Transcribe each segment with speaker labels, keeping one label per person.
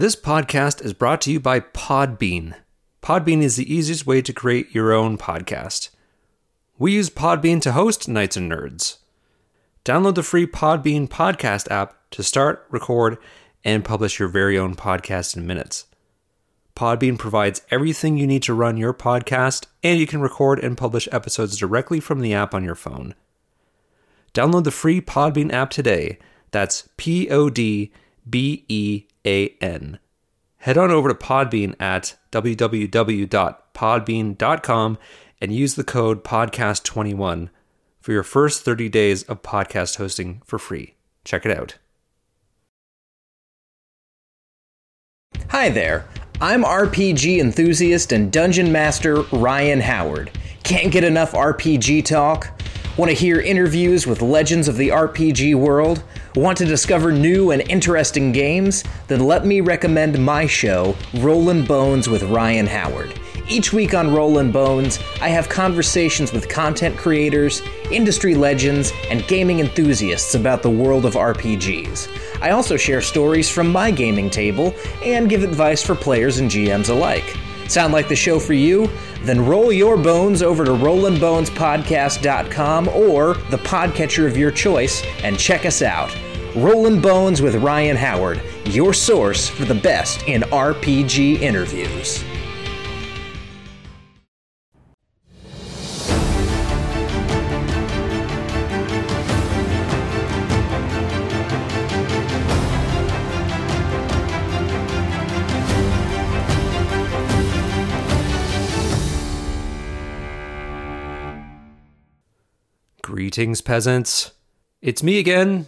Speaker 1: This podcast is brought to you by Podbean. Podbean is the easiest way to create your own podcast. We use Podbean to host Knights and Nerds. Download the free Podbean podcast app to start, record, and publish your very own podcast in minutes. Podbean provides everything you need to run your podcast, and you can record and publish episodes directly from the app on your phone. Download the free Podbean app today. That's P O D B E A N. Head on over to Podbean at www.podbean.com and use the code podcast21 for your first 30 days of podcast hosting for free. Check it out.
Speaker 2: Hi there. I'm RPG enthusiast and dungeon master Ryan Howard. Can't get enough RPG talk? Want to hear interviews with legends of the RPG world? Want to discover new and interesting games? Then let me recommend my show, Rollin' Bones with Ryan Howard. Each week on Rollin' Bones, I have conversations with content creators, industry legends, and gaming enthusiasts about the world of RPGs. I also share stories from my gaming table and give advice for players and GMs alike. Sound like the show for you? Then roll your bones over to RollinBonesPodcast.com or the podcatcher of your choice and check us out. Rollin' Bones with Ryan Howard, your source for the best in RPG interviews.
Speaker 1: Greetings, peasants. It's me again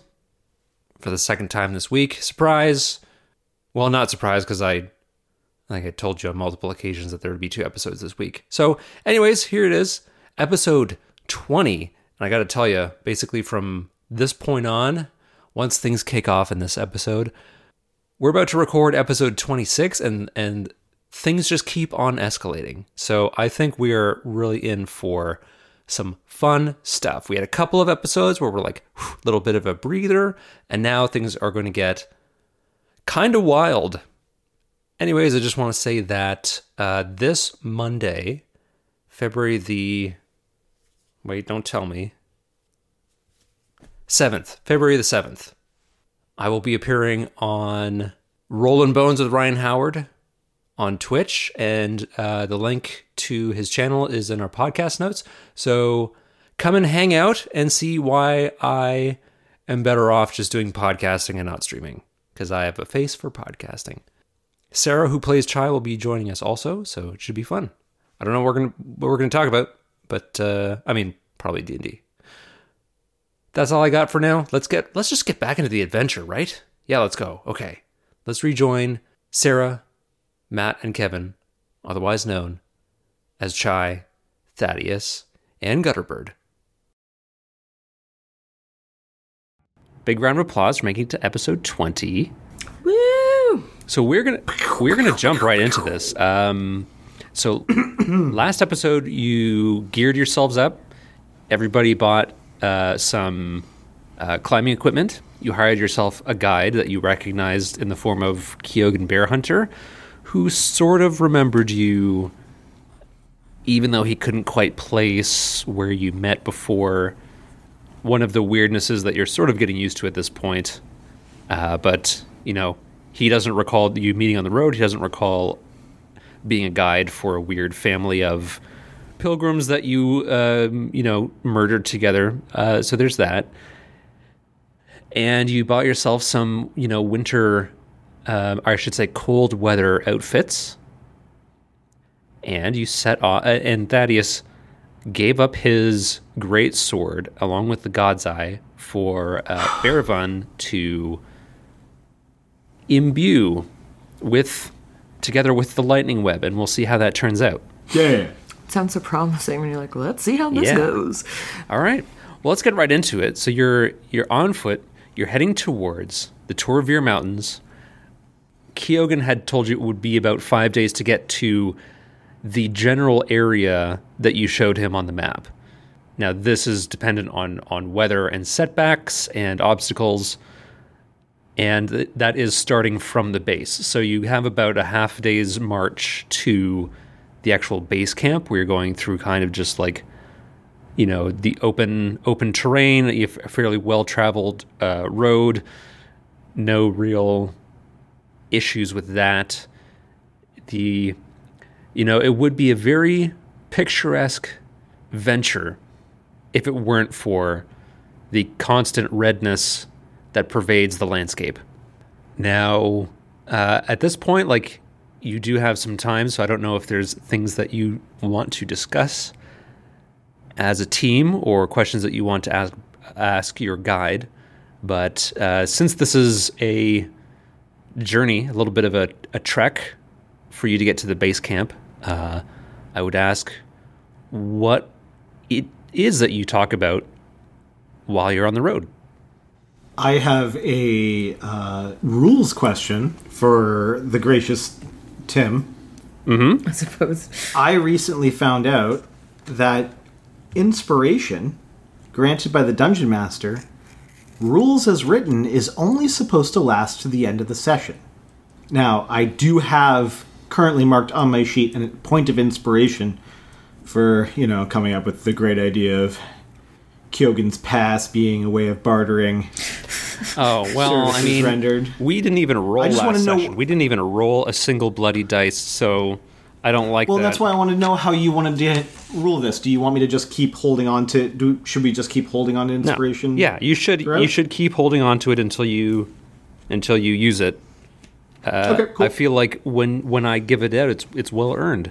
Speaker 1: for the second time this week. Surprise. Well, not surprise because I, like I told you on multiple occasions that there would be two episodes this week. So, anyways, here it is, episode 20. And I got to tell you, basically from this point on, once things kick off in this episode, we're about to record episode 26 and and things just keep on escalating. So, I think we are really in for some fun stuff. We had a couple of episodes where we're like a little bit of a breather, and now things are going to get kind of wild. Anyways, I just want to say that uh, this Monday, February the wait, don't tell me. 7th, February the 7th, I will be appearing on Rollin' Bones with Ryan Howard on Twitch, and uh, the link to his channel is in our podcast notes. So come and hang out and see why I am better off just doing podcasting and not streaming because I have a face for podcasting. Sarah, who plays Chai, will be joining us also, so it should be fun. I don't know what we're gonna what we're gonna talk about, but uh, I mean probably D and D. That's all I got for now. Let's get let's just get back into the adventure, right? Yeah, let's go. Okay, let's rejoin Sarah, Matt, and Kevin, otherwise known as Chai, Thaddeus, and Gutterbird. Big round of applause for making it to episode 20.
Speaker 3: Woo!
Speaker 1: So we're gonna we're gonna jump right into this. Um, so last episode you geared yourselves up. Everybody bought uh, some uh, climbing equipment. You hired yourself a guide that you recognized in the form of Kyogen Bear Hunter, who sort of remembered you, even though he couldn't quite place where you met before. One of the weirdnesses that you're sort of getting used to at this point, uh, but you know he doesn't recall you meeting on the road. He doesn't recall being a guide for a weird family of pilgrims that you um, you know murdered together. Uh, so there's that. And you bought yourself some you know winter, um, or I should say cold weather outfits. And you set off, and Thaddeus gave up his great sword along with the God's Eye for uh, Baravan to imbue with together with the lightning web, and we'll see how that turns out.
Speaker 3: Yeah. Sounds so promising when you're like, let's see how this
Speaker 1: Yeah.
Speaker 3: goes.
Speaker 1: All right. Well, let's get right into it. So you're you're on foot. You're heading towards the Torvir Mountains. Kyogen had told you it would be about five days to get to the general area that you showed him on the map. Now, this is dependent on on weather and setbacks and obstacles. and th- that is starting from the base. So you have about a half day's march to the actual base camp where you're going through kind of just like you know the open open terrain, a fairly well traveled uh, road, no real issues with that. The you know it would be a very picturesque venture if it weren't for the constant redness that pervades the landscape. Now, uh, at this point, like you do have some time, so I don't know if there's things that you want to discuss as a team or questions that you want to ask ask your guide. But uh, since this is a journey, a little bit of a, a trek for you to get to the base camp, uh, I would ask what it is that you talk about while you're on the road.
Speaker 4: I have a uh, rules question for the gracious Tim.
Speaker 3: I suppose.
Speaker 4: I recently found out that inspiration granted by the dungeon master, rules as written is only supposed to last to the end of the session. Now, I do have currently marked on my sheet a point of inspiration for, you know, coming up with the great idea of Kyogen's pass being a way of bartering
Speaker 1: Oh well, I mean,
Speaker 4: rendered.
Speaker 1: we didn't even roll
Speaker 4: I just
Speaker 1: last
Speaker 4: wanna know-
Speaker 1: We didn't even roll a single bloody dice, so I don't like
Speaker 4: Well,
Speaker 1: that.
Speaker 4: that's why I want to know how you want to rule this. Do you want me to just keep holding on to? Do should we just keep holding on to
Speaker 1: No.
Speaker 4: inspiration?
Speaker 1: Yeah, you should. You should keep holding on to it until you until you use it. Uh,
Speaker 4: Okay, cool.
Speaker 1: I feel like when when I give it out, it's it's well earned.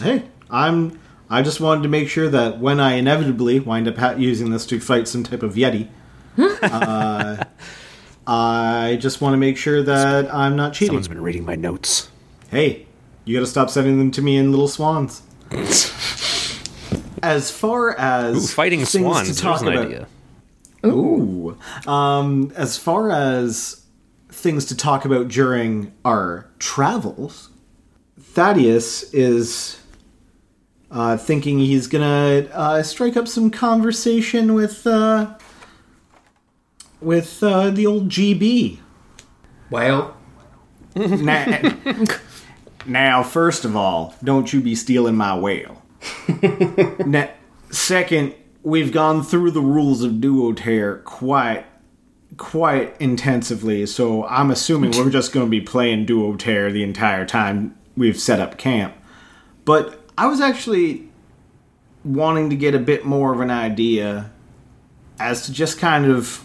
Speaker 4: Hey, I'm. I just wanted to make sure that when I inevitably wind up ha- using this to fight some type of yeti, uh, I just want to make sure that I'm not cheating.
Speaker 1: Someone's been reading my notes.
Speaker 4: Hey, you got to stop sending them to me in little swans. As far as
Speaker 1: Ooh, fighting swans.
Speaker 4: to
Speaker 1: There's
Speaker 4: talk
Speaker 1: an
Speaker 4: about,
Speaker 1: idea.
Speaker 4: Ooh. Um, as far as things to talk about during our travels, Thaddeus is uh, thinking he's gonna uh, strike up some conversation with uh, with uh, the old GB.
Speaker 5: Well,
Speaker 4: Now, now, first of all, don't you be stealing my whale. now, second, we've gone through the rules of duotear quite quite intensively, so I'm assuming we're just going to be playing duotear the entire time we've set up camp. But I was actually wanting to get a bit more of an idea as to just kind of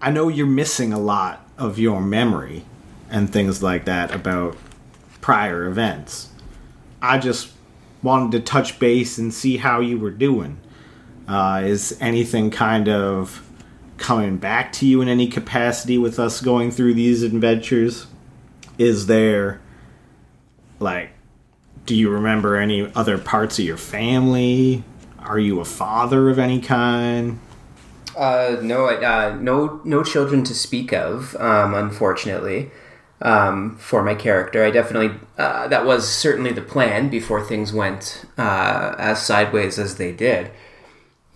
Speaker 4: I know you're missing a lot of your memory and things like that about prior events. I just wanted to touch base and see how you were doing. Uh, is anything kind of coming back to you in any capacity with us going through these adventures? Is there, like, do you remember any other parts of your family? Are you a father of any kind?
Speaker 5: uh, no, uh, no, no children to speak of. Um, unfortunately, um, for my character, I definitely uh, that was certainly the plan before things went uh, as sideways as they did.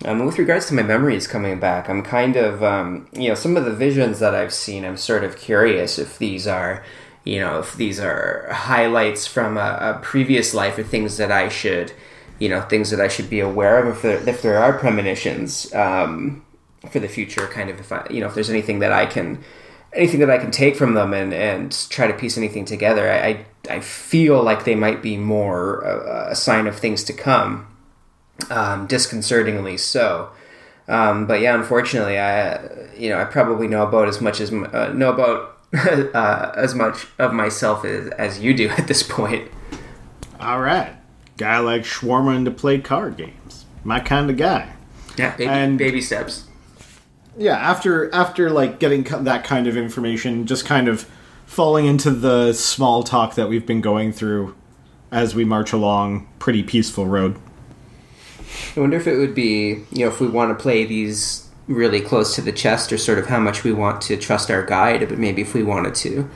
Speaker 5: Um, with regards to my memories coming back, I'm kind of, um, you know, some of the visions that I've seen, I'm sort of curious if these are, you know, if these are highlights from a, a previous life or things that I should, you know, things that I should be aware of, if there, if there are premonitions um, for the future, kind of, if I, you know, if there's anything that I can, anything that I can take from them and, and try to piece anything together. I, I, I feel like they might be more a, a sign of things to come um, disconcertingly so. Um, but yeah, unfortunately, I you know I probably know about as much as uh, know about uh, as much of myself as, as you do at this point.
Speaker 4: All right. Guy like Schwarman to play card games. My kind of guy.
Speaker 5: Yeah, baby,
Speaker 4: And-
Speaker 5: baby steps.
Speaker 4: Yeah after after like getting that kind of information just kind of falling into the small talk that we've been going through as we march along pretty peaceful road
Speaker 5: I wonder if it would be you know if we want to play these really close to the chest or sort of how much we want to trust our guide, but maybe if we wanted to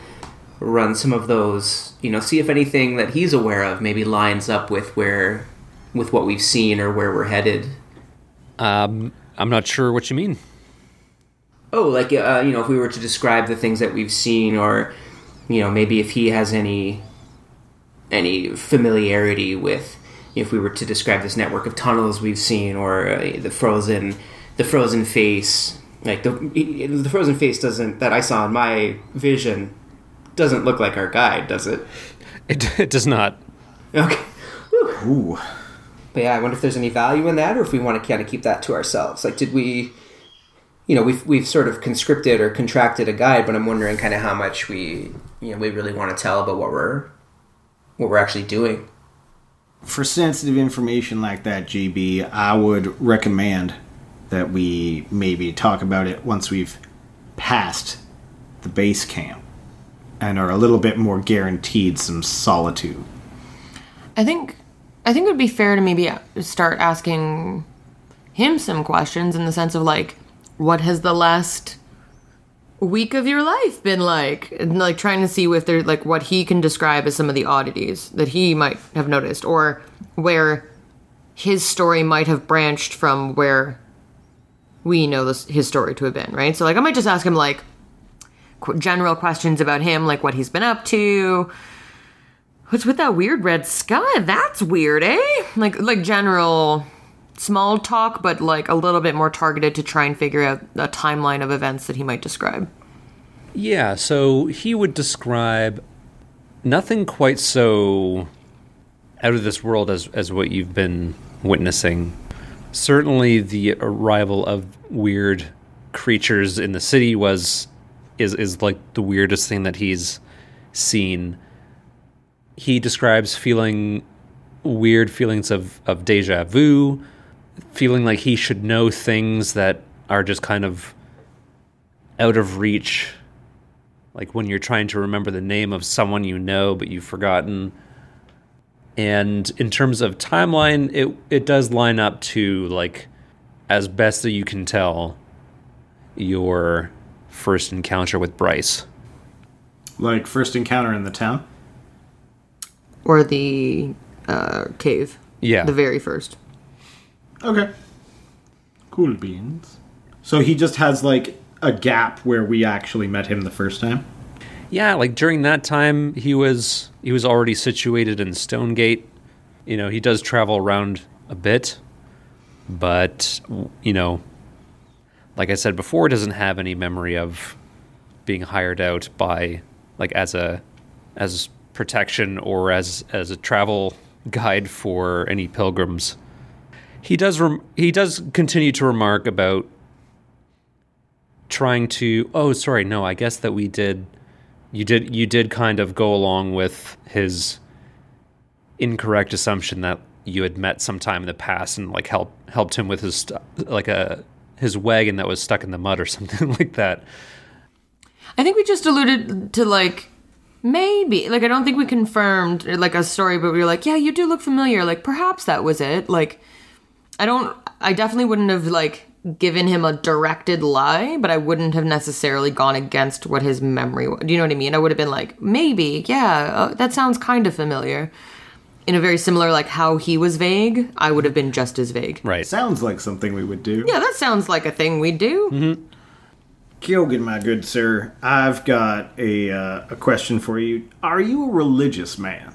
Speaker 5: run some of those, you know, see if anything that he's aware of maybe lines up with where with what we've seen or where we're headed.
Speaker 1: Um, I'm not sure what you mean.
Speaker 5: Oh, like uh, you know, if we were to describe the things that we've seen, or you know, maybe if he has any any familiarity with, if we were to describe this network of tunnels we've seen, or uh, the frozen the frozen face, like the the frozen face doesn't that I saw in my vision doesn't look like our guide, does it?
Speaker 1: It, it does not.
Speaker 5: Okay.
Speaker 4: Ooh.
Speaker 5: But yeah, I wonder if there's any value in that, or if we want to kind of keep that to ourselves. Like, did we, you know, we've we've sort of conscripted or contracted a guide, but I'm wondering kind of how much we, you know, we really want to tell about what we're, what we're actually doing.
Speaker 4: For sensitive information like that, GB, I would recommend that we maybe talk about it once we've passed the base camp and are a little bit more guaranteed some solitude.
Speaker 3: I think I think it would be fair to maybe start asking him some questions in the sense of like, what has the last week of your life been like? And like trying to see if there's like what he can describe as some of the oddities that he might have noticed, or where his story might have branched from where we know this, his story to have been, right? So like I might just ask him like qu- general questions about him, like what he's been up to, What's with that weird red sky? That's weird, eh? Like like general small talk, but like a little bit more targeted to try and figure out a timeline of events that he might describe.
Speaker 1: Yeah, so he would describe nothing quite so out of this world as, as what you've been witnessing. Certainly, the arrival of weird creatures in the city was is is like the weirdest thing that he's seen. He describes feeling weird feelings of, of deja vu, feeling like he should know things that are just kind of out of reach like when you're trying to remember the name of someone you know but you've forgotten and in terms of timeline it it does line up to like as best that you can tell your first encounter with Bryce
Speaker 4: Like first encounter in the town?
Speaker 3: Or the uh, cave.
Speaker 1: yeah
Speaker 3: The very first.
Speaker 4: Okay. Cool beans. So he just has like a gap where we actually met him the first time?
Speaker 1: yeah like during that time he was he was already situated in Stonegate you know he does travel around a bit but you know like I said before doesn't have any memory of being hired out by like as a as protection or as as a travel guide for any pilgrims he does rem- he does continue to remark about trying to oh sorry no i guess that we did you did you did kind of go along with his incorrect assumption that you had met sometime in the past and like help helped him with his stu- like a his wagon that was stuck in the mud or something like that
Speaker 3: I think we just alluded to like maybe like I don't think we confirmed like a story, but we were like, yeah, you do look familiar. Like perhaps that was it. Like I don't. I definitely wouldn't have like given him a directed lie, but I wouldn't have necessarily gone against what his memory. wa- Do you know what I mean? I would have been like, maybe, yeah, uh, that sounds kind of familiar. In a very similar like how he was vague, I would have been just as vague.
Speaker 1: right
Speaker 4: Sounds like something we would do.
Speaker 3: Yeah, that sounds like a thing we do. Mm-hmm.
Speaker 4: Kyogen, my good sir, I've got a uh, a question for you. Are you a religious man?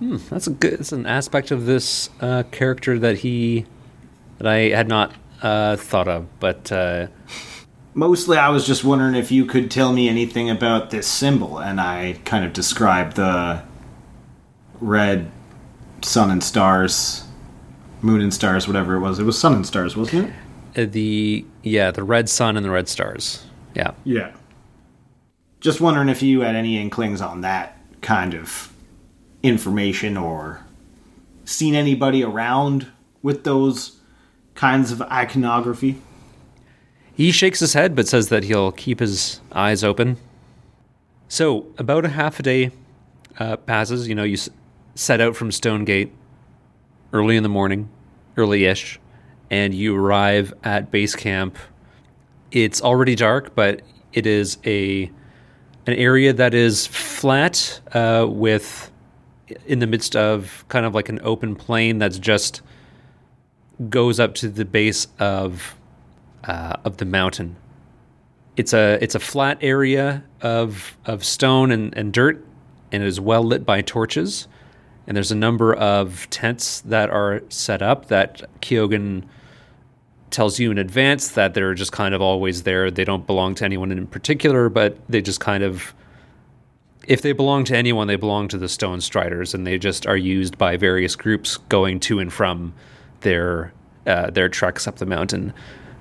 Speaker 1: That's a good. It's an aspect of this uh, character that he that I had not uh, thought of, but uh,
Speaker 4: Mostly, I was just wondering if you could tell me anything about this symbol, and I kind of described the red sun and stars, moon and stars, whatever it was. It was sun and stars, wasn't it?
Speaker 1: the yeah, the red sun and the red stars. Yeah,
Speaker 4: Yeah. Just wondering if you had any inklings on that kind of information or seen anybody around with those kinds of iconography.
Speaker 1: he shakes his head, but says that he'll keep his eyes open. So about a half a day uh, passes. You know, you s- set out from Stonegate early in the morning, early-ish, and you arrive at base camp. It's already dark, but it is a an area that is flat uh, with in the midst of kind of like an open plain that's just goes up to the base of uh, of the mountain. it's a it's a flat area of of stone and, and dirt, and it is well lit by torches. And there's a number of tents that are set up that Kyogen tells you in advance that they're just kind of always there. They don't belong to anyone in particular, but they just kind of if they belong to anyone, they belong to the Stone Striders, and they just are used by various groups going to and from their uh, their treks up the mountain.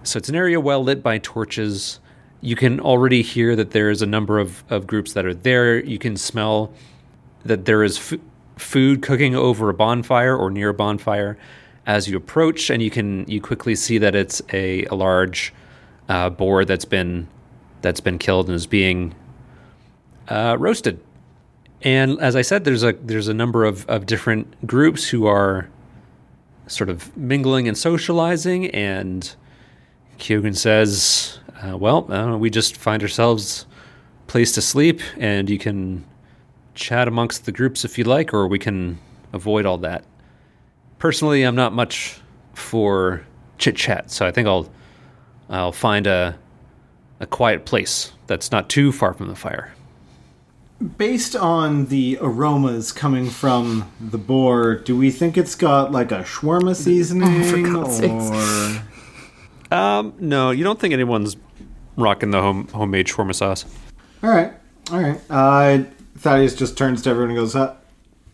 Speaker 1: So it's an area well lit by torches. You can already hear that there is a number of, of groups that are there. You can smell that there is f- food cooking over a bonfire or near a bonfire as you approach, and you can you quickly see that it's a, a large uh, boar that's been that's been killed and is being uh, roasted. And as I said, there's a there's a number of, of different groups who are sort of mingling and socializing. And Kyogen says, uh, "Well, uh, we just find ourselves place to sleep, and you can chat amongst the groups if you like, or we can avoid all that." Personally, I'm not much for chit chat, so I think I'll I'll find a a quiet place that's not too far from the fire.
Speaker 4: Based on the aromas coming from the boar, do we think it's got like a shawarma seasoning
Speaker 3: God's sakes.
Speaker 4: or?
Speaker 1: Um, no, you don't think anyone's rocking the home homemade shawarma sauce?
Speaker 4: All right, all right. Uh, Thaddeus just turns to everyone and goes, uh,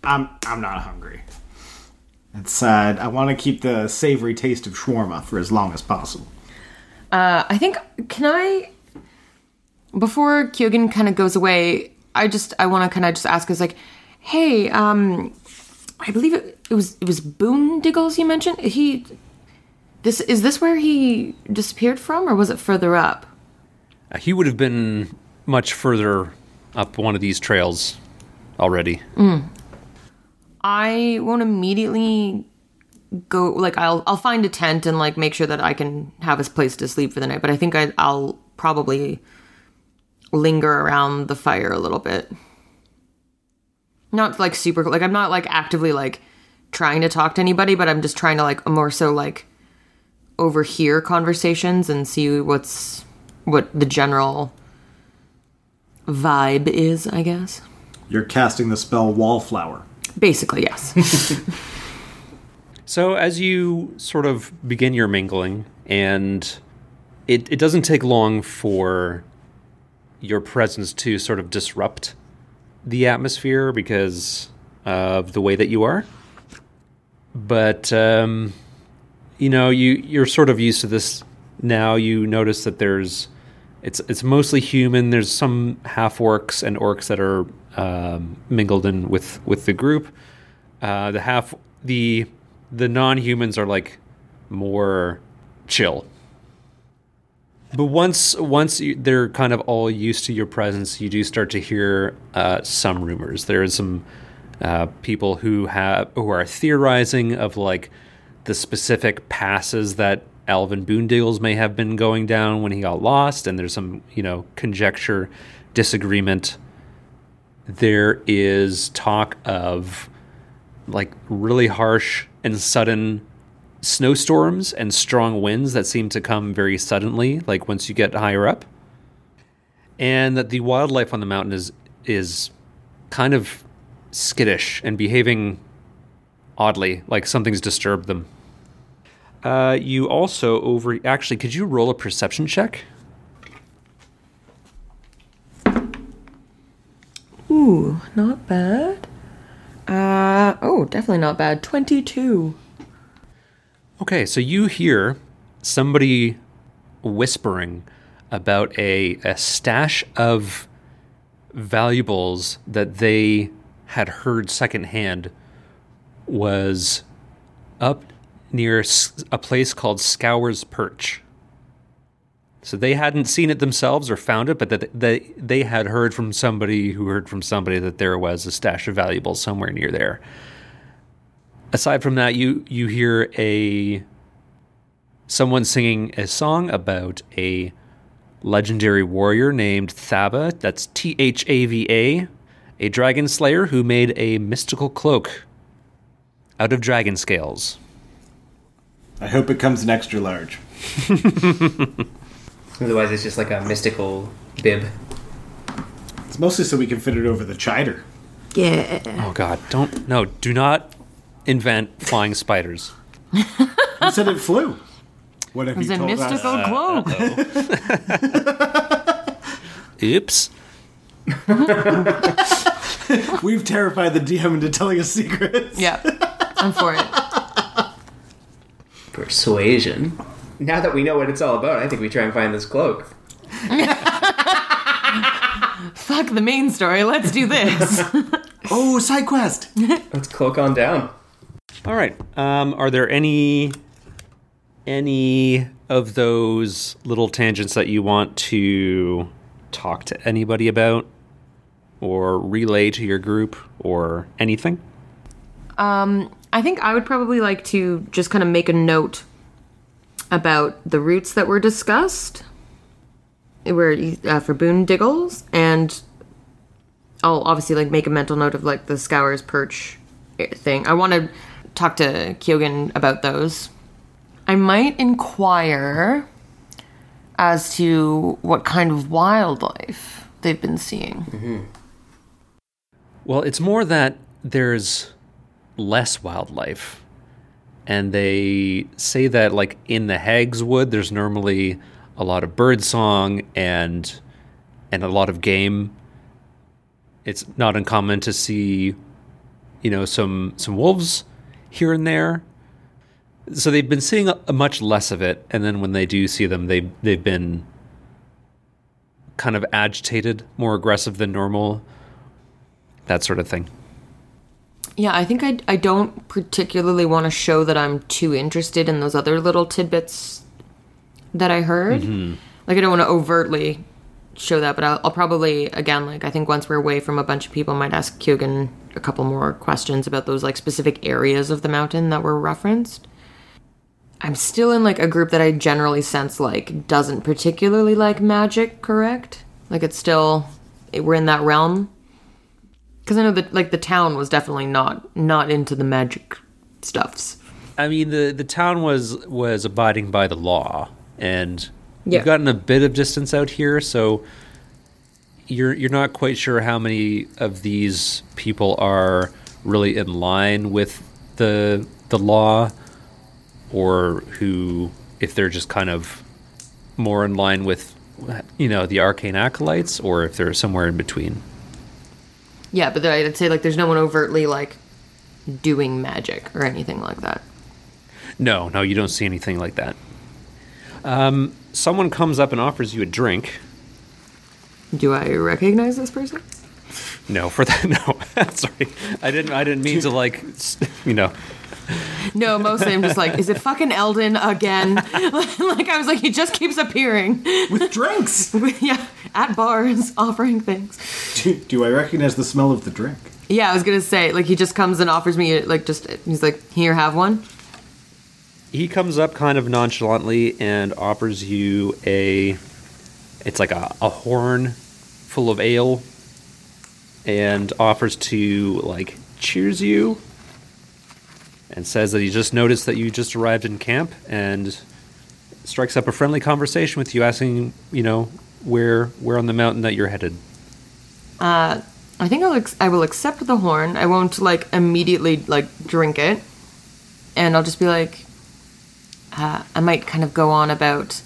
Speaker 4: "I'm I'm not hungry. It's sad. I want to keep the savory taste of shawarma for as long as possible."
Speaker 3: Uh, I think can I before Kyogen kind of goes away, I just I want to kind of just ask us like, hey, um, I believe it, it was it was Boondiggles you mentioned. He this is this where he disappeared from, or was it further up?
Speaker 1: Uh, he would have been much further up one of these trails already.
Speaker 3: I won't immediately go like I'll I'll find a tent and like make sure that I can have a place to sleep for the night. But I think I, I'll probably linger around the fire a little bit. Not like super like I'm not like actively like trying to talk to anybody, but I'm just trying to like more so like overhear conversations and see what's what the general vibe is, I guess.
Speaker 4: You're casting the spell Wallflower.
Speaker 3: Basically, yes.
Speaker 1: So as you sort of begin your mingling, and it, it doesn't take long for your presence to sort of disrupt the atmosphere because of the way that you are. But um, you know, you you're sort of used to this now. You notice that there's it's it's mostly human. There's some half orcs and orcs that are um, mingled in with with the group. Uh, the half the the non-humans are like more chill. But once once you, they're kind of all used to your presence, you do start to hear uh, some rumors. There are some uh, people who have who are theorizing of like the specific passes that Alvin Boondiggles may have been going down when he got lost, and there's some you know conjecture, disagreement. There is talk of like really harsh and sudden snowstorms and strong winds that seem to come very suddenly, like once you get higher up. And that the wildlife on the mountain is is kind of skittish and behaving oddly, like something's disturbed them. Uh, you also over actually, could you roll a perception check?
Speaker 3: Ooh, not bad. Uh oh, definitely not bad. Twenty-two.
Speaker 1: Okay, so you hear somebody whispering about a, a stash of valuables that they had heard secondhand was up near a place called Scour's Perch. So they hadn't seen it themselves or found it, but that they, they had heard from somebody who heard from somebody that there was a stash of valuables somewhere near there aside from that, you you hear a someone singing a song about a legendary warrior named Thava. That's T H A V A, a dragon slayer who made a mystical cloak out of dragon scales.
Speaker 4: I hope it comes in extra large.
Speaker 5: Otherwise, it's just like a mystical bib.
Speaker 4: It's mostly so we can fit it over the chider.
Speaker 3: Yeah.
Speaker 1: Oh God! Don't no. Do not invent flying spiders.
Speaker 4: Who said it flew? What have
Speaker 3: It's
Speaker 4: you
Speaker 3: a
Speaker 4: told us?
Speaker 3: mystical uh, cloak.
Speaker 1: Oops.
Speaker 4: We've terrified the DM into telling us secrets.
Speaker 3: yeah. I'm for it.
Speaker 5: Persuasion. Now that we know what it's all about, I think we try and find this cloak.
Speaker 3: Fuck the main story. Let's do this.
Speaker 4: Oh, side quest.
Speaker 5: Let's cloak on down.
Speaker 1: All right. Um, are there any any of those little tangents that you want to talk to anybody about, or relay to your group, or anything?
Speaker 3: I think I would probably like to just kind of make a note about the routes that were discussed. Were uh, for Boondiggles, and I'll obviously like make a mental note of like the Scour's Perch thing. I want to talk to Kyogen about those. I might inquire as to what kind of wildlife they've been seeing. Mm-hmm.
Speaker 1: Well, it's more that there's less wildlife. And they say that like in the Hags Wood there's normally a lot of bird song and and a lot of game. It's not uncommon to see you know some some wolves here and there. So they've been seeing a, a much less of it and then when they do see them they they've been kind of agitated, more aggressive than normal that sort of thing.
Speaker 3: Yeah, I think I, I don't particularly want to show that I'm too interested in those other little tidbits that I heard. Mm-hmm. Like, I don't want to overtly show that, but I'll, I'll probably, again, like, I think once we're away from a bunch of people, I might ask Kyogen a couple more questions about those, like, specific areas of the mountain that were referenced. I'm still in, like, a group that I generally sense, like, doesn't particularly like magic, correct? Like, it's still, we're in that realm because I know that like the town was definitely not not into the magic stuffs.
Speaker 1: I mean, the the town was was abiding by the law, and
Speaker 3: Yeah.
Speaker 1: you've gotten a bit of distance out here, so you're you're not quite sure how many of these people are really in line with the the law, or who, if they're just kind of more in line with, you know, the arcane acolytes, or if they're somewhere in between.
Speaker 3: Yeah, but I'd say like there's no one overtly like doing magic or anything like that.
Speaker 1: No, no, you don't see anything like that. Um, someone comes up and offers you a drink.
Speaker 3: Do I recognize this person?
Speaker 1: No, for that, no. Sorry, I didn't. I didn't mean to like, you know.
Speaker 3: No, mostly I'm just like, is it fucking Eldon again? like I was like, he just keeps appearing.
Speaker 4: With drinks.
Speaker 3: yeah, at bars offering things.
Speaker 4: do, do I recognize the smell of the drink?
Speaker 3: Yeah, I was gonna say like he just comes and offers me like just he's like, here, have one.
Speaker 1: He comes up kind of nonchalantly and offers you a. It's like a, a horn full of ale, and offers to like cheers you, and says that he just noticed that you just arrived in camp and strikes up a friendly conversation with you, asking you know where where on the mountain that you're headed.
Speaker 3: Uh I think I'll ex- I will accept the horn. I won't like immediately like drink it, and I'll just be like, uh, I might kind of go on about,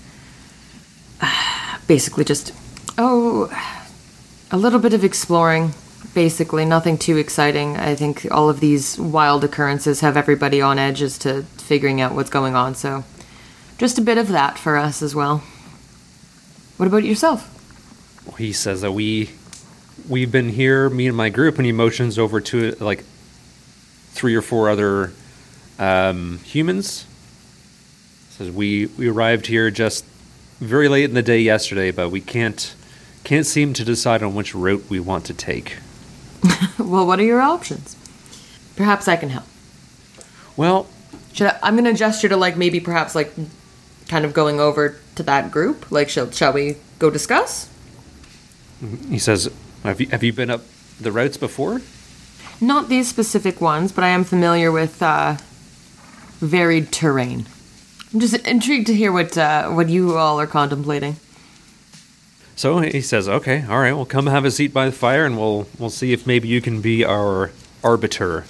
Speaker 3: uh, basically just, oh, a little bit of exploring. Basically, nothing too exciting. I think all of these wild occurrences have everybody on edge as to figuring out what's going on. So, just a bit of that for us as well. What about yourself?
Speaker 1: he says that we we've been here me and my group and he motions over to like three or four other um, humans says we we arrived here just very late in the day yesterday but we can't can't seem to decide on which route we want to take
Speaker 3: Well, what are your options? Perhaps I can help.
Speaker 1: well
Speaker 3: Should I, I'm gonna gesture to like maybe perhaps like kind of going over to that group. Like, shall shall we go discuss?
Speaker 1: he says have you, have you been up the routes before
Speaker 3: Not these specific ones, but I am familiar with uh, varied terrain. I'm just intrigued to hear what uh, what you all are contemplating.
Speaker 1: So he says, "Okay, all right, well, come have a seat by the fire, and we'll we'll see if maybe you can be our arbiter."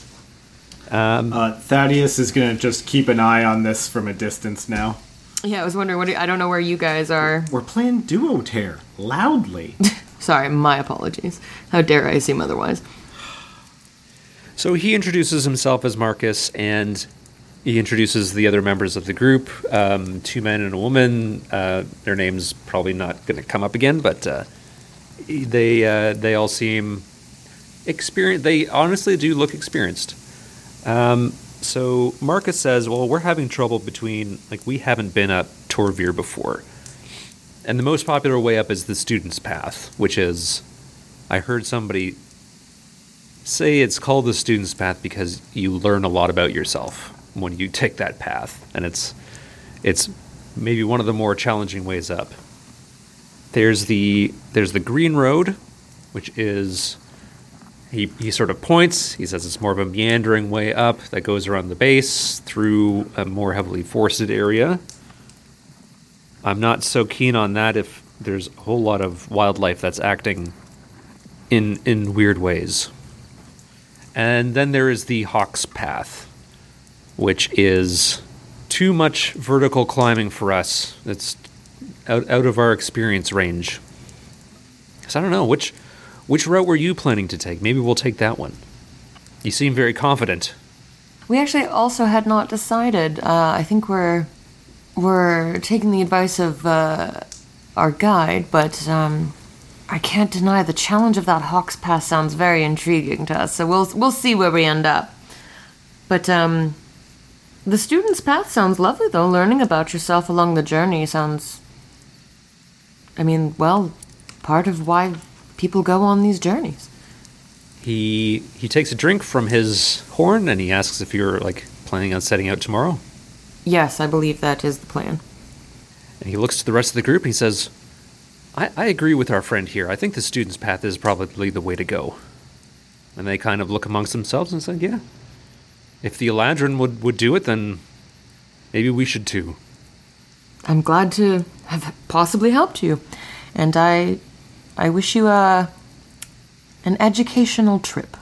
Speaker 4: Uh, Thaddeus is gonna just keep an eye on this from a distance now.
Speaker 3: Yeah, I was wondering what. do- I don't know where you guys are.
Speaker 4: We're playing duo tear loudly.
Speaker 3: Sorry, my apologies. How dare I assume otherwise?
Speaker 1: So he introduces himself as Marcus, and he introduces the other members of the group, um, two men and a woman. Uh, their names probably not going to come up again, but uh, they uh, they all seem experienced. They honestly do look experienced. Um, so Marcus says, "Well, we're having trouble between like we haven't been up Torvir before, and the most popular way up is the Students' Path, which is I heard somebody say it's called the student's path because you learn a lot about yourself when you take that path and it's it's maybe one of the more challenging ways up. There's the there's the green road which is he, he sort of points he says it's more of a meandering way up that goes around the base through a more heavily forested area. I'm not so keen on that if there's a whole lot of wildlife that's acting in in weird ways. And then there is the Hawk's Path, which is too much vertical climbing for us. It's out, out of our experience range. So I don't know which which route were you planning to take. Maybe we'll take that one. You seem very confident.
Speaker 3: We actually also had not decided. Uh, I think we're we're taking the advice of uh, our guide, but um, I can't deny the challenge of that Hawks Pass sounds very intriguing to us. So we'll we'll see where we end up. But um, the student's path sounds lovely, though. Learning about yourself along the journey sounds. I mean, well, part of why people go on these journeys.
Speaker 1: He he takes a drink from his horn and he asks if you're like planning on setting out tomorrow.
Speaker 3: Yes, I believe that is the plan.
Speaker 1: And he looks to the rest of the group and he says, I, I agree with our friend here. I think the student's path is probably the way to go. And they kind of look amongst themselves and say, Yeah. If the Eladrin would, would do it, then maybe we should too.
Speaker 3: I'm glad to have possibly helped you, and I, I wish you a, an educational trip.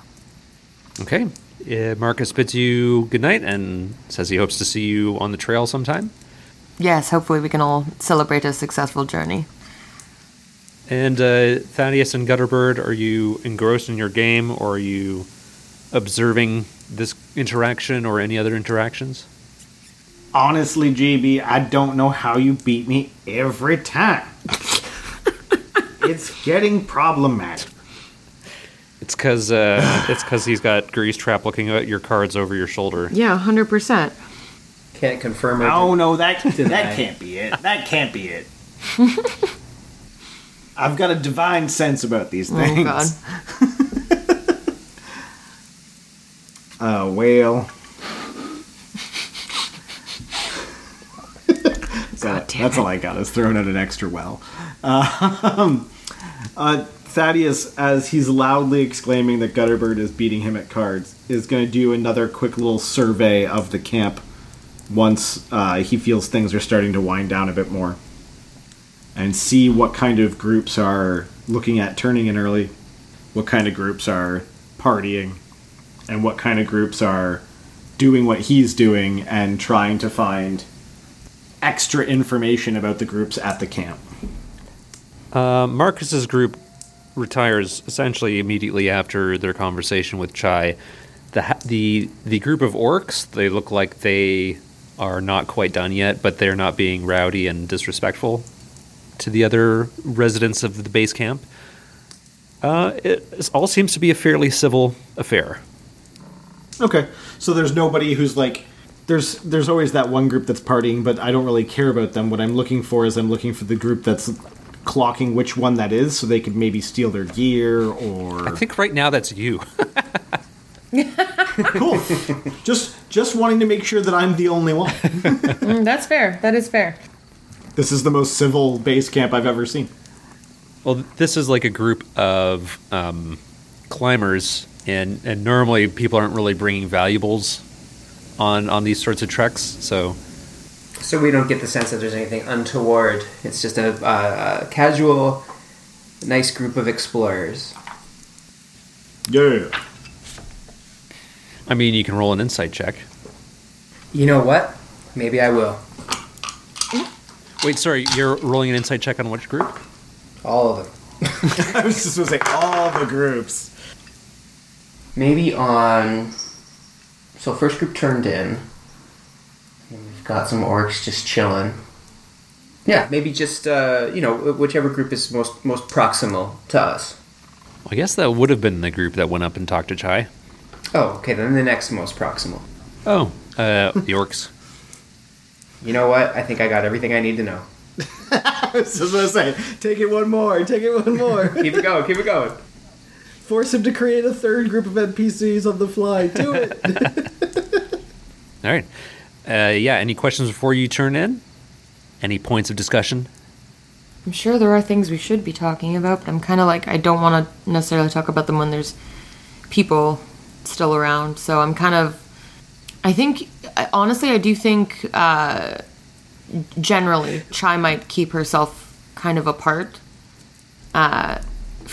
Speaker 1: Okay. Uh, Marcus bids you good night and says he hopes to see you on the trail sometime.
Speaker 3: Yes, hopefully we can all celebrate a successful journey.
Speaker 1: And uh, Thaddeus and Gutterbird, are you engrossed in your game or are you observing this interaction or any other interactions?
Speaker 4: Honestly, JB, I don't know how you beat me every time. it's getting problematic.
Speaker 1: It's because uh, it's because he's got Grease Trap looking at your cards over your shoulder.
Speaker 3: Yeah, hundred percent.
Speaker 5: Can't confirm or
Speaker 4: Oh no, that
Speaker 5: Deny.
Speaker 4: that can't be it. That can't be it. I've got a divine sense about these
Speaker 3: Oh
Speaker 4: things.
Speaker 3: god.
Speaker 4: Uh, whale.
Speaker 3: God
Speaker 4: That-
Speaker 3: damn
Speaker 4: that's all I got. Is throwing out an extra well. Um, uh, Thaddeus, as he's loudly exclaiming that Gutterbird is beating him at cards, is going to do another quick little survey of the camp once uh, he feels things are starting to wind down a bit more, and see what kind of groups are looking at turning in early, what kind of groups are partying, and what kind of groups are doing what he's doing and trying to find extra information about the groups at the camp.
Speaker 1: Uh, Marcus's group retires essentially immediately after their conversation with Chai. The the the group of orcs they look like they are not quite done yet, but they're not being rowdy and disrespectful to the other residents of the base camp. Uh, it, it all seems to be a fairly civil affair.
Speaker 4: Okay, so there's nobody who's like there's there's always that one group that's partying, but I don't really care about them. What I'm looking for is I'm looking for the group that's clocking which one that is, so they could maybe steal their gear or
Speaker 1: I think right now that's you.
Speaker 4: cool. just just wanting to make sure that I'm the only one.
Speaker 3: Mm, that's fair. That is fair.
Speaker 4: this is the most civil base camp I've ever seen.
Speaker 1: Well, this is like a group of um, climbers, and and normally people aren't really bringing valuables on on these sorts of treks. So
Speaker 5: So we don't get the sense that there's anything untoward. It's just a, uh, a casual nice group of explorers.
Speaker 4: Yeah.
Speaker 1: I mean, you can roll an insight check.
Speaker 5: You know what? Maybe I will.
Speaker 1: Wait, sorry, you're rolling an insight check on which group?
Speaker 5: All of them.
Speaker 4: I was just gonna say all the groups.
Speaker 5: Maybe on. So first group turned in. And we've got some orcs just chilling. Yeah, maybe just uh, you know whichever group is most most proximal to us.
Speaker 1: I guess that would have been the group that went up and talked to Chai.
Speaker 5: Oh, okay. Then the next most proximal.
Speaker 1: Oh, uh, the orcs.
Speaker 5: You know what? I think I got everything I need to know.
Speaker 4: I was just gonna say, take it one more, take it one more.
Speaker 5: Keep it going. Keep it going.
Speaker 4: Force him to create a third group of NPCs on the fly. Do it.
Speaker 1: All right. Uh, yeah. Any questions before you turn in? Any points of discussion?
Speaker 3: I'm sure there are things we should be talking about, but I'm kind of like I don't want to necessarily talk about them when there's people still around. So I'm kind of. I think honestly, I do think uh, generally Chai might keep herself kind of apart uh,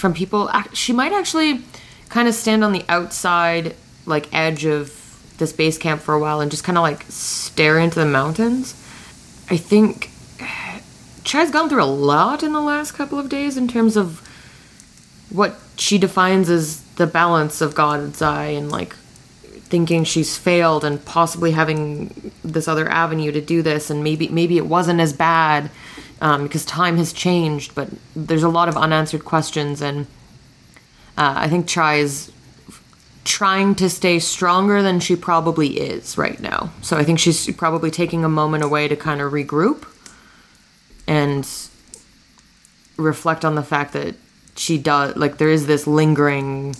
Speaker 3: from people. She might actually kind of stand on the outside, like edge of this base camp for a while and just kind of like stare into the mountains. I think Chai's gone through a lot in the last couple of days in terms of what she defines as the balance of God's eye and like thinking she's failed and possibly having this other avenue to do this and maybe maybe it wasn't as bad um, because time has changed but there's a lot of unanswered questions and uh, I think Chai is trying to stay stronger than she probably is right now. So I think she's probably taking a moment away to kind of regroup and reflect on the fact that she does like there is this lingering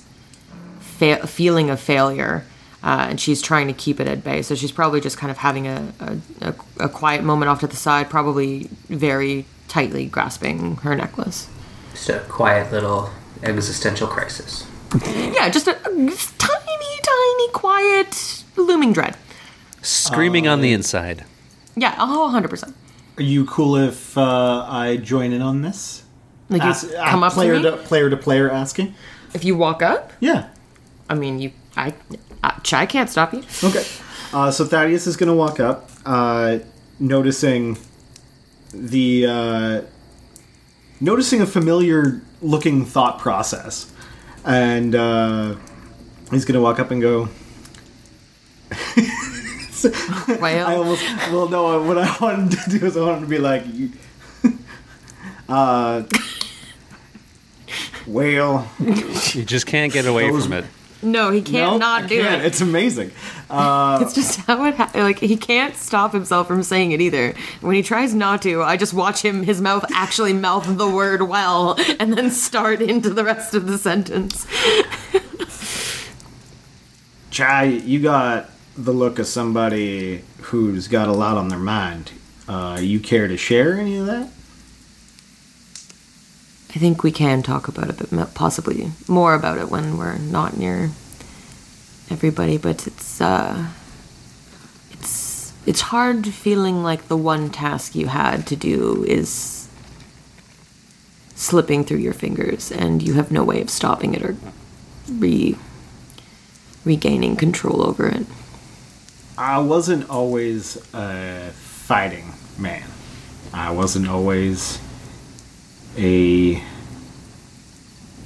Speaker 3: fa- feeling of failure uh, and she's trying to keep it at bay so she's probably just kind of having a, a, a, a quiet moment off to the side probably very tightly grasping her necklace
Speaker 5: Just a quiet little existential crisis.
Speaker 3: yeah just a, a tiny tiny quiet looming dread
Speaker 1: Screaming on the inside.
Speaker 3: yeah oh 100%
Speaker 4: Are you cool if uh, I join in on this?
Speaker 3: like
Speaker 4: Ask-
Speaker 3: you
Speaker 4: uh,
Speaker 3: come up
Speaker 4: player
Speaker 3: to me
Speaker 4: to player to player asking.
Speaker 3: if you walk up
Speaker 4: Yeah.
Speaker 3: i mean you i I, Chai can't stop you
Speaker 4: Okay. Uh, so Thaddeus is going to walk up, uh, noticing the uh, noticing a familiar looking thought process, and uh, he's going to walk up and go.
Speaker 3: well
Speaker 4: I almost well no. What I wanted to do is I wanted to be like, you, uh, well,
Speaker 1: You just can't get away
Speaker 4: Those-
Speaker 1: from it.
Speaker 3: No he can't
Speaker 4: no,
Speaker 3: not do
Speaker 4: can't.
Speaker 3: it
Speaker 4: It's amazing.
Speaker 3: Uh, It's just how it ha- like he can't stop himself from saying it either. When he tries not to, I just watch him his mouth actually mouth the word well and then start into the rest of the sentence.
Speaker 4: Chai, you got the look of somebody who's got a lot on their mind. Uh, you care to share any of that?
Speaker 3: I think we can talk about it, but possibly more about it when we're not near everybody. But it's uh, it's it's hard feeling like the one task you had to do is slipping through your fingers, and you have no way of stopping it or re regaining control over it.
Speaker 4: I wasn't always a fighting man. I wasn't always a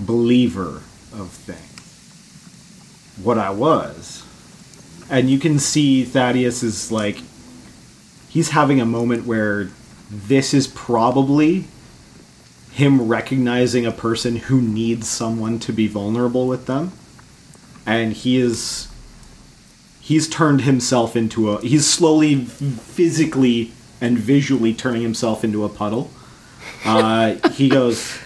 Speaker 4: believer of things. What I was, and you can see Thaddeus is like, he's having a moment where this is probably him recognizing a person who needs someone to be vulnerable with them. And he is he's turned himself into a he's slowly physically and visually turning himself into a puddle uh, he goes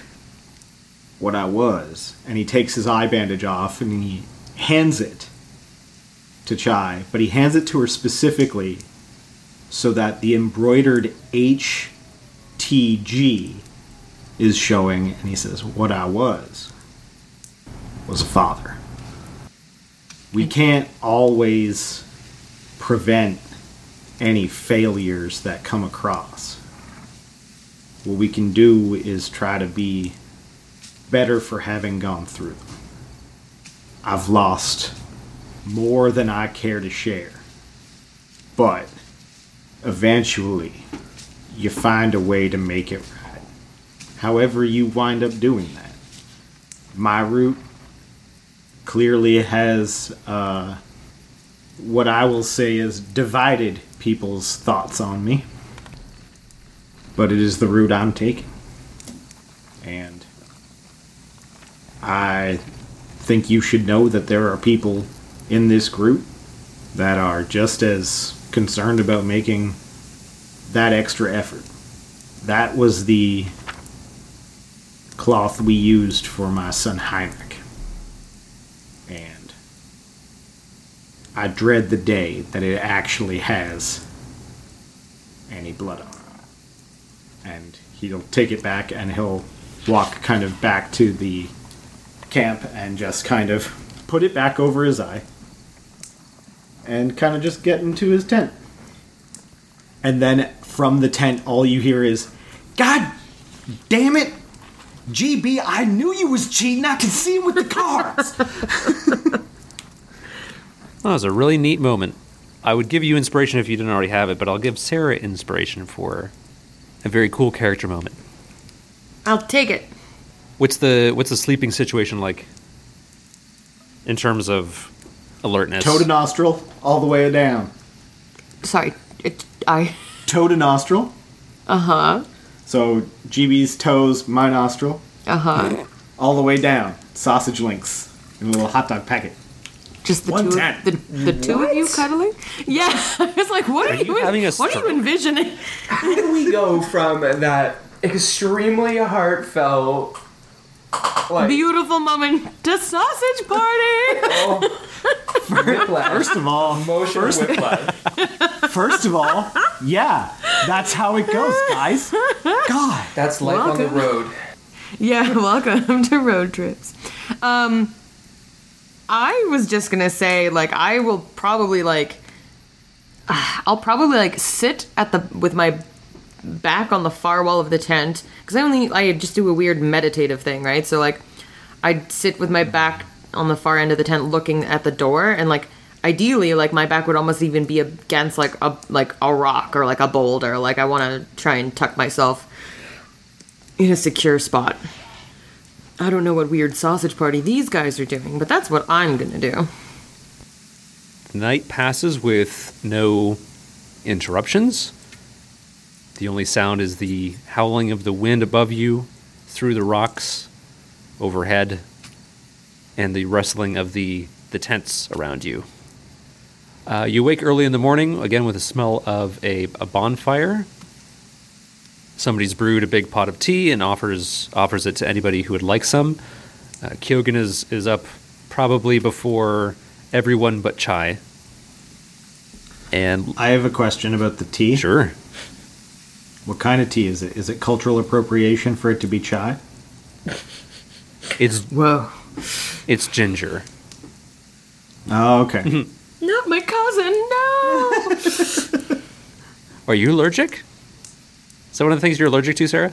Speaker 4: what i was. And he takes his eye bandage off and he hands it to chai but he hands it to her specifically so that the embroidered htg is showing. And he says what i was was a father. We can't always prevent any failures that come across. What we can do is try to be better for having gone through them. I've lost more than I care to share. But eventually, you find a way to make it right. However, you wind up doing that. My route clearly has uh, what I will say is divided people's thoughts on me. But it is the route I'm taking. And I think you should know that there are people in this group that are just as concerned about making that extra effort. That was the cloth we used for my son Heinrich. And I dread the day that it actually has any blood on it. And he'll take it back and he'll walk kind of back to the camp and just kind of put it back over his eye and kind of just get into his tent. And then from the tent, all you hear is, God damn it! GB, I knew you was cheating. I could see him with the cards.
Speaker 1: That was a really neat moment. I would give you inspiration if you didn't already have it, but I'll give Sarah inspiration for a very cool character moment.
Speaker 3: I'll take it.
Speaker 1: What's the what's the sleeping situation like in terms of alertness?
Speaker 4: Toe to nostril, all the way down.
Speaker 3: Sorry, it, I.
Speaker 4: Toe to nostril.
Speaker 3: Uh huh.
Speaker 4: So GB's toes, my nostril,
Speaker 3: Uh huh.
Speaker 4: all the way down. Sausage links in a little hot dog packet.
Speaker 3: Just the
Speaker 4: One
Speaker 3: two,
Speaker 4: ten.
Speaker 3: of, the, the two of you cuddling. Yeah, I was like, what are,
Speaker 1: you
Speaker 3: you?
Speaker 1: having a
Speaker 3: what are you envisioning?
Speaker 5: How do we go from that extremely heartfelt, like
Speaker 3: Beautiful moment to sausage party.
Speaker 5: whiplash,
Speaker 4: First of all,
Speaker 5: emotional
Speaker 4: first,
Speaker 5: whiplash?
Speaker 4: first of all, yeah, that's how it goes, guys. God.
Speaker 5: That's life on the road.
Speaker 3: Yeah, welcome to road trips. Um I was just to say like I will probably like I'll probably like sit at the with my back on the far wall of the tent cuz I only I just do a weird meditative thing, right? So like I'd sit with my back on the far end of the tent looking at the door and like ideally like my back would almost even be against like a like a rock or like a boulder like I want to try and tuck myself in a secure spot. I don't know what weird sausage party these guys are doing, but that's what I'm gonna do.
Speaker 1: The night passes with no interruptions. The only sound is the howling of the wind above you, through the rocks, overhead, and the rustling of the, the tents around you. Uh, you wake early in the morning, again with the smell of a, a bonfire. Somebody's brewed a big pot of tea and offers offers it to anybody who would like some. Uh, Kyogen is, is up probably before everyone but Chai. And
Speaker 4: I have a question about the tea.
Speaker 1: sure,
Speaker 4: What kind of tea is it? Is it cultural appropriation for it to be chai?
Speaker 1: it's
Speaker 3: well,
Speaker 1: it's ginger.
Speaker 4: Oh, okay.
Speaker 3: Not my cousin, no!
Speaker 1: Are you allergic? Is that one of the things you're allergic to, Sarah?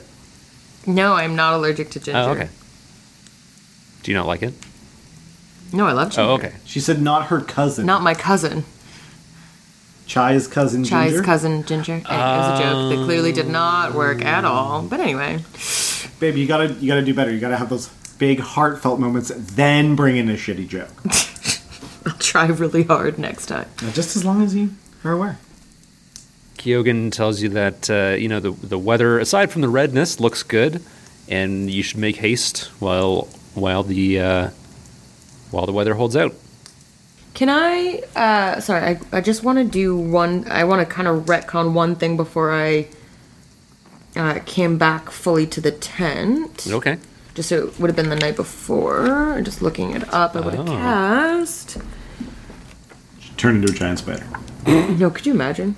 Speaker 3: no, I'm not allergic to ginger.
Speaker 1: Oh, okay. Do you not like it?
Speaker 3: No, I love ginger.
Speaker 1: Oh, okay.
Speaker 4: she said not her cousin.
Speaker 3: Not my cousin.
Speaker 4: Chai's cousin
Speaker 3: Chai's
Speaker 4: Ginger.
Speaker 3: cousin, Ginger. Hey, it was a joke that clearly did not work at all. But anyway,
Speaker 4: Baby, you gotta you gotta do better. You gotta have those big heartfelt moments, then bring in a shitty joke.
Speaker 3: I'll try really hard next time.
Speaker 4: Now, just as long as you are aware.
Speaker 1: Kyogen tells you that uh, you know the the weather, aside from the redness, looks good, and you should make haste while while the uh, while the weather holds out.
Speaker 3: Can I? Uh, sorry, I, I just want to do one. I want to kind of retcon one thing before I uh, came back fully to the tent.
Speaker 1: Okay.
Speaker 3: Just so it would have been the night before. Just looking it up, I would have
Speaker 1: Oh.
Speaker 3: cast.
Speaker 4: Turn into a giant spider.
Speaker 3: No, could you imagine?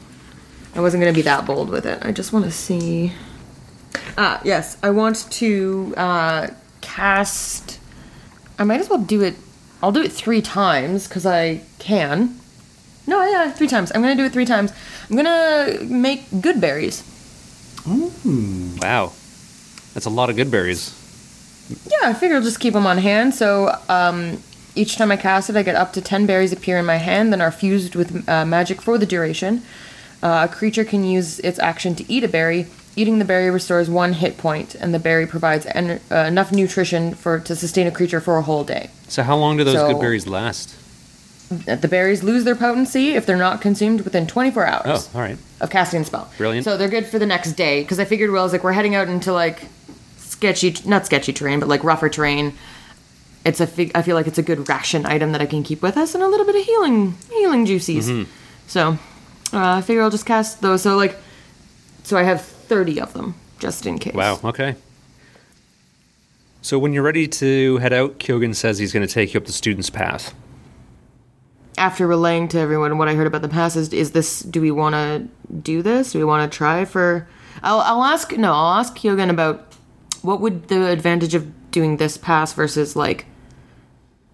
Speaker 3: I wasn't gonna be that bold with it. I just want to see. Ah, yes, I want to uh, cast. I might as well do it. I'll do it three times because I can. No, yeah, three times. I'm gonna do it three times. I'm gonna make good berries.
Speaker 1: Wow, that's a lot of good berries.
Speaker 3: Yeah, I figure I'll just keep them on hand. So um, each time I cast it, I get up to 10 berries appear in my hand, then are fused with uh, magic for the duration. Uh, a creature can use its action to eat a berry. Eating the berry restores one hit point, and the berry provides en- uh, enough nutrition for to sustain a creature for a whole day.
Speaker 1: So how long do those
Speaker 3: So-
Speaker 1: good berries last?
Speaker 3: The berries lose their potency if they're not consumed within 24 hours
Speaker 1: Oh, all right.
Speaker 3: of casting a spell.
Speaker 1: Brilliant.
Speaker 3: So they're good for the next day because I figured, well, I was like, we're heading out into like sketchy, not sketchy terrain, but like rougher terrain. It's a, fig- I feel like it's a good ration item that I can keep with us, and a little bit of healing, healing juices.
Speaker 1: Mm-hmm.
Speaker 3: So uh, I figure I'll just cast those. So like, so I have 30 of them just in case.
Speaker 1: Wow. Okay. So when you're ready to head out, Kyogen says he's going to take you up the student's path.
Speaker 3: After relaying to everyone what I heard about the passes, is this? Do we want to do this? Do we want to try for? I'll, I'll ask. No, I'll ask Kyogen about what would the advantage of doing this pass versus like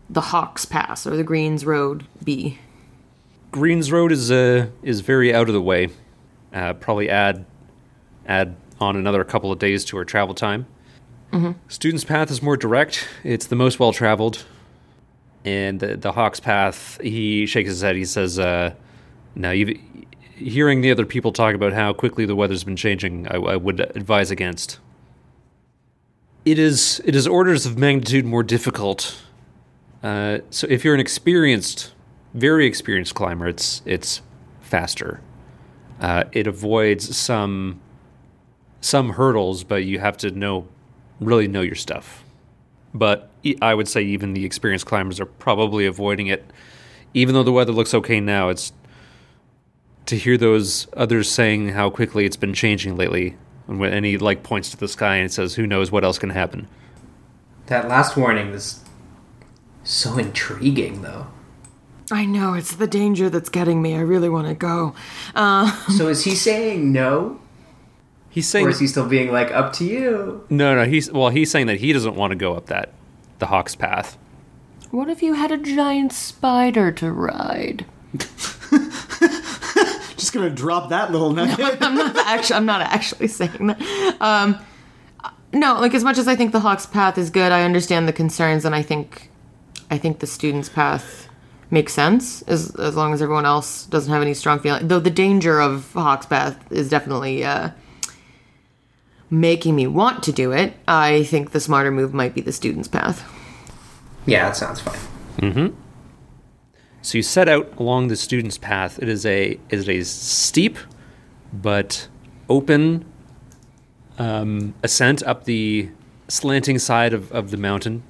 Speaker 3: the Hawks Pass or the Greens Road be?
Speaker 1: Greens Road is uh, is very out of the way. Uh, probably add add on another couple of days to our travel time. Student's Path is more direct. It's the most well traveled. And the, the Hawks Path, he shakes his head. He says, uh, "Now, hearing the other people talk about how quickly the weather's been changing, I, I would advise against. It is it is orders of magnitude more difficult. Uh, so if you're an experienced, very experienced climber, it's it's faster. Uh, it avoids some some hurdles, but you have to know really know your stuff. But I would say even the experienced climbers are probably avoiding it, even though the weather looks okay now. It's to hear those others saying how quickly it's been changing lately, and when he like points to the sky and says, "Who knows what else can happen."
Speaker 5: That last warning was so intriguing, though.
Speaker 3: I know it's the danger that's getting me. I really want to go.
Speaker 5: Uh, So is he saying no,
Speaker 1: He's saying
Speaker 5: or is he still being like up to you?
Speaker 1: no, no. He's well, he's saying that he doesn't want to go up that the Hawks path.
Speaker 3: What if you had a giant spider to ride?
Speaker 4: Just gonna drop that little nugget.
Speaker 3: I'm not actually. I'm not actually saying that. Um, no, like as much as I think the Hawks path is good, I understand the concerns, and I think, I think the students' path makes sense as as long as everyone else doesn't have any strong feeling. Though the danger of Hawks path is definitely uh, making me want to do it. I think the smarter move might be the students' path.
Speaker 5: Yeah, that sounds fine.
Speaker 1: So you set out along the student's path. It is a it is a steep but open um, ascent up the slanting side of, of the mountain.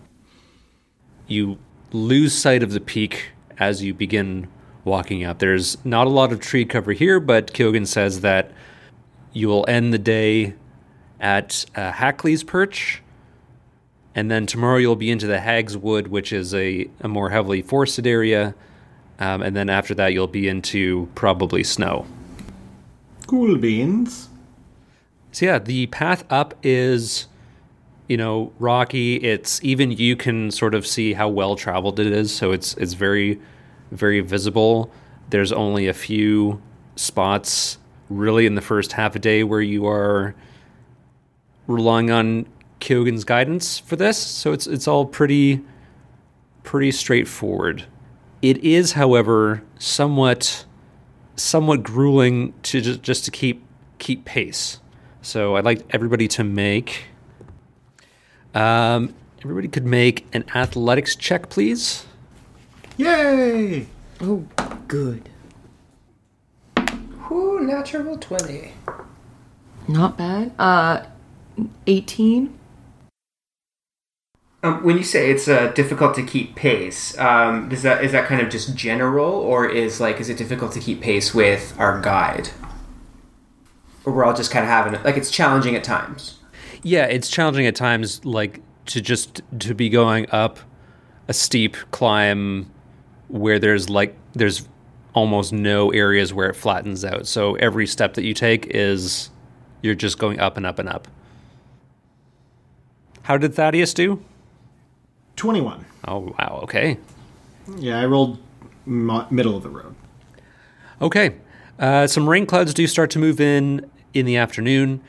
Speaker 1: You lose sight of the peak as you begin walking up. There's not a lot of tree cover here, but Kyogen says that you will end the day at uh, Hackley's Perch, and then tomorrow you'll be into the Hag's Wood, which is a, a more heavily forested area. Um, and then after that, you'll be into probably snow.
Speaker 4: cool beans.
Speaker 1: So yeah, the path up is, you know, rocky. It's even you can sort of see how well traveled it is. So it's it's very, very visible. There's only a few spots really in the first half a day where you are relying on Kyogen's guidance for this. So it's it's all pretty, pretty straightforward. It is, however, somewhat somewhat grueling to just, just to keep keep pace. So I'd like everybody to make. Um, everybody could make an athletics check, please.
Speaker 4: Yay!
Speaker 3: Oh, good.
Speaker 5: Whoo, natural 20.
Speaker 3: Not bad. Uh, eighteen.
Speaker 5: Um, when you say it's uh, difficult to keep pace, um, is that is that kind of just general, or is like is it difficult to keep pace with our guide? Or we're all just kind of having it like it's challenging at times.
Speaker 1: Yeah, it's challenging at times, like to just to be going up a steep climb where there's like there's almost no areas where it flattens out. So every step that you take is you're just going up and up and up. How did Thaddeus do?
Speaker 4: 21.
Speaker 1: Oh wow, okay.
Speaker 4: Yeah, I rolled mo- middle of the road.
Speaker 1: Okay. Uh, some rain clouds do start to move in in the afternoon.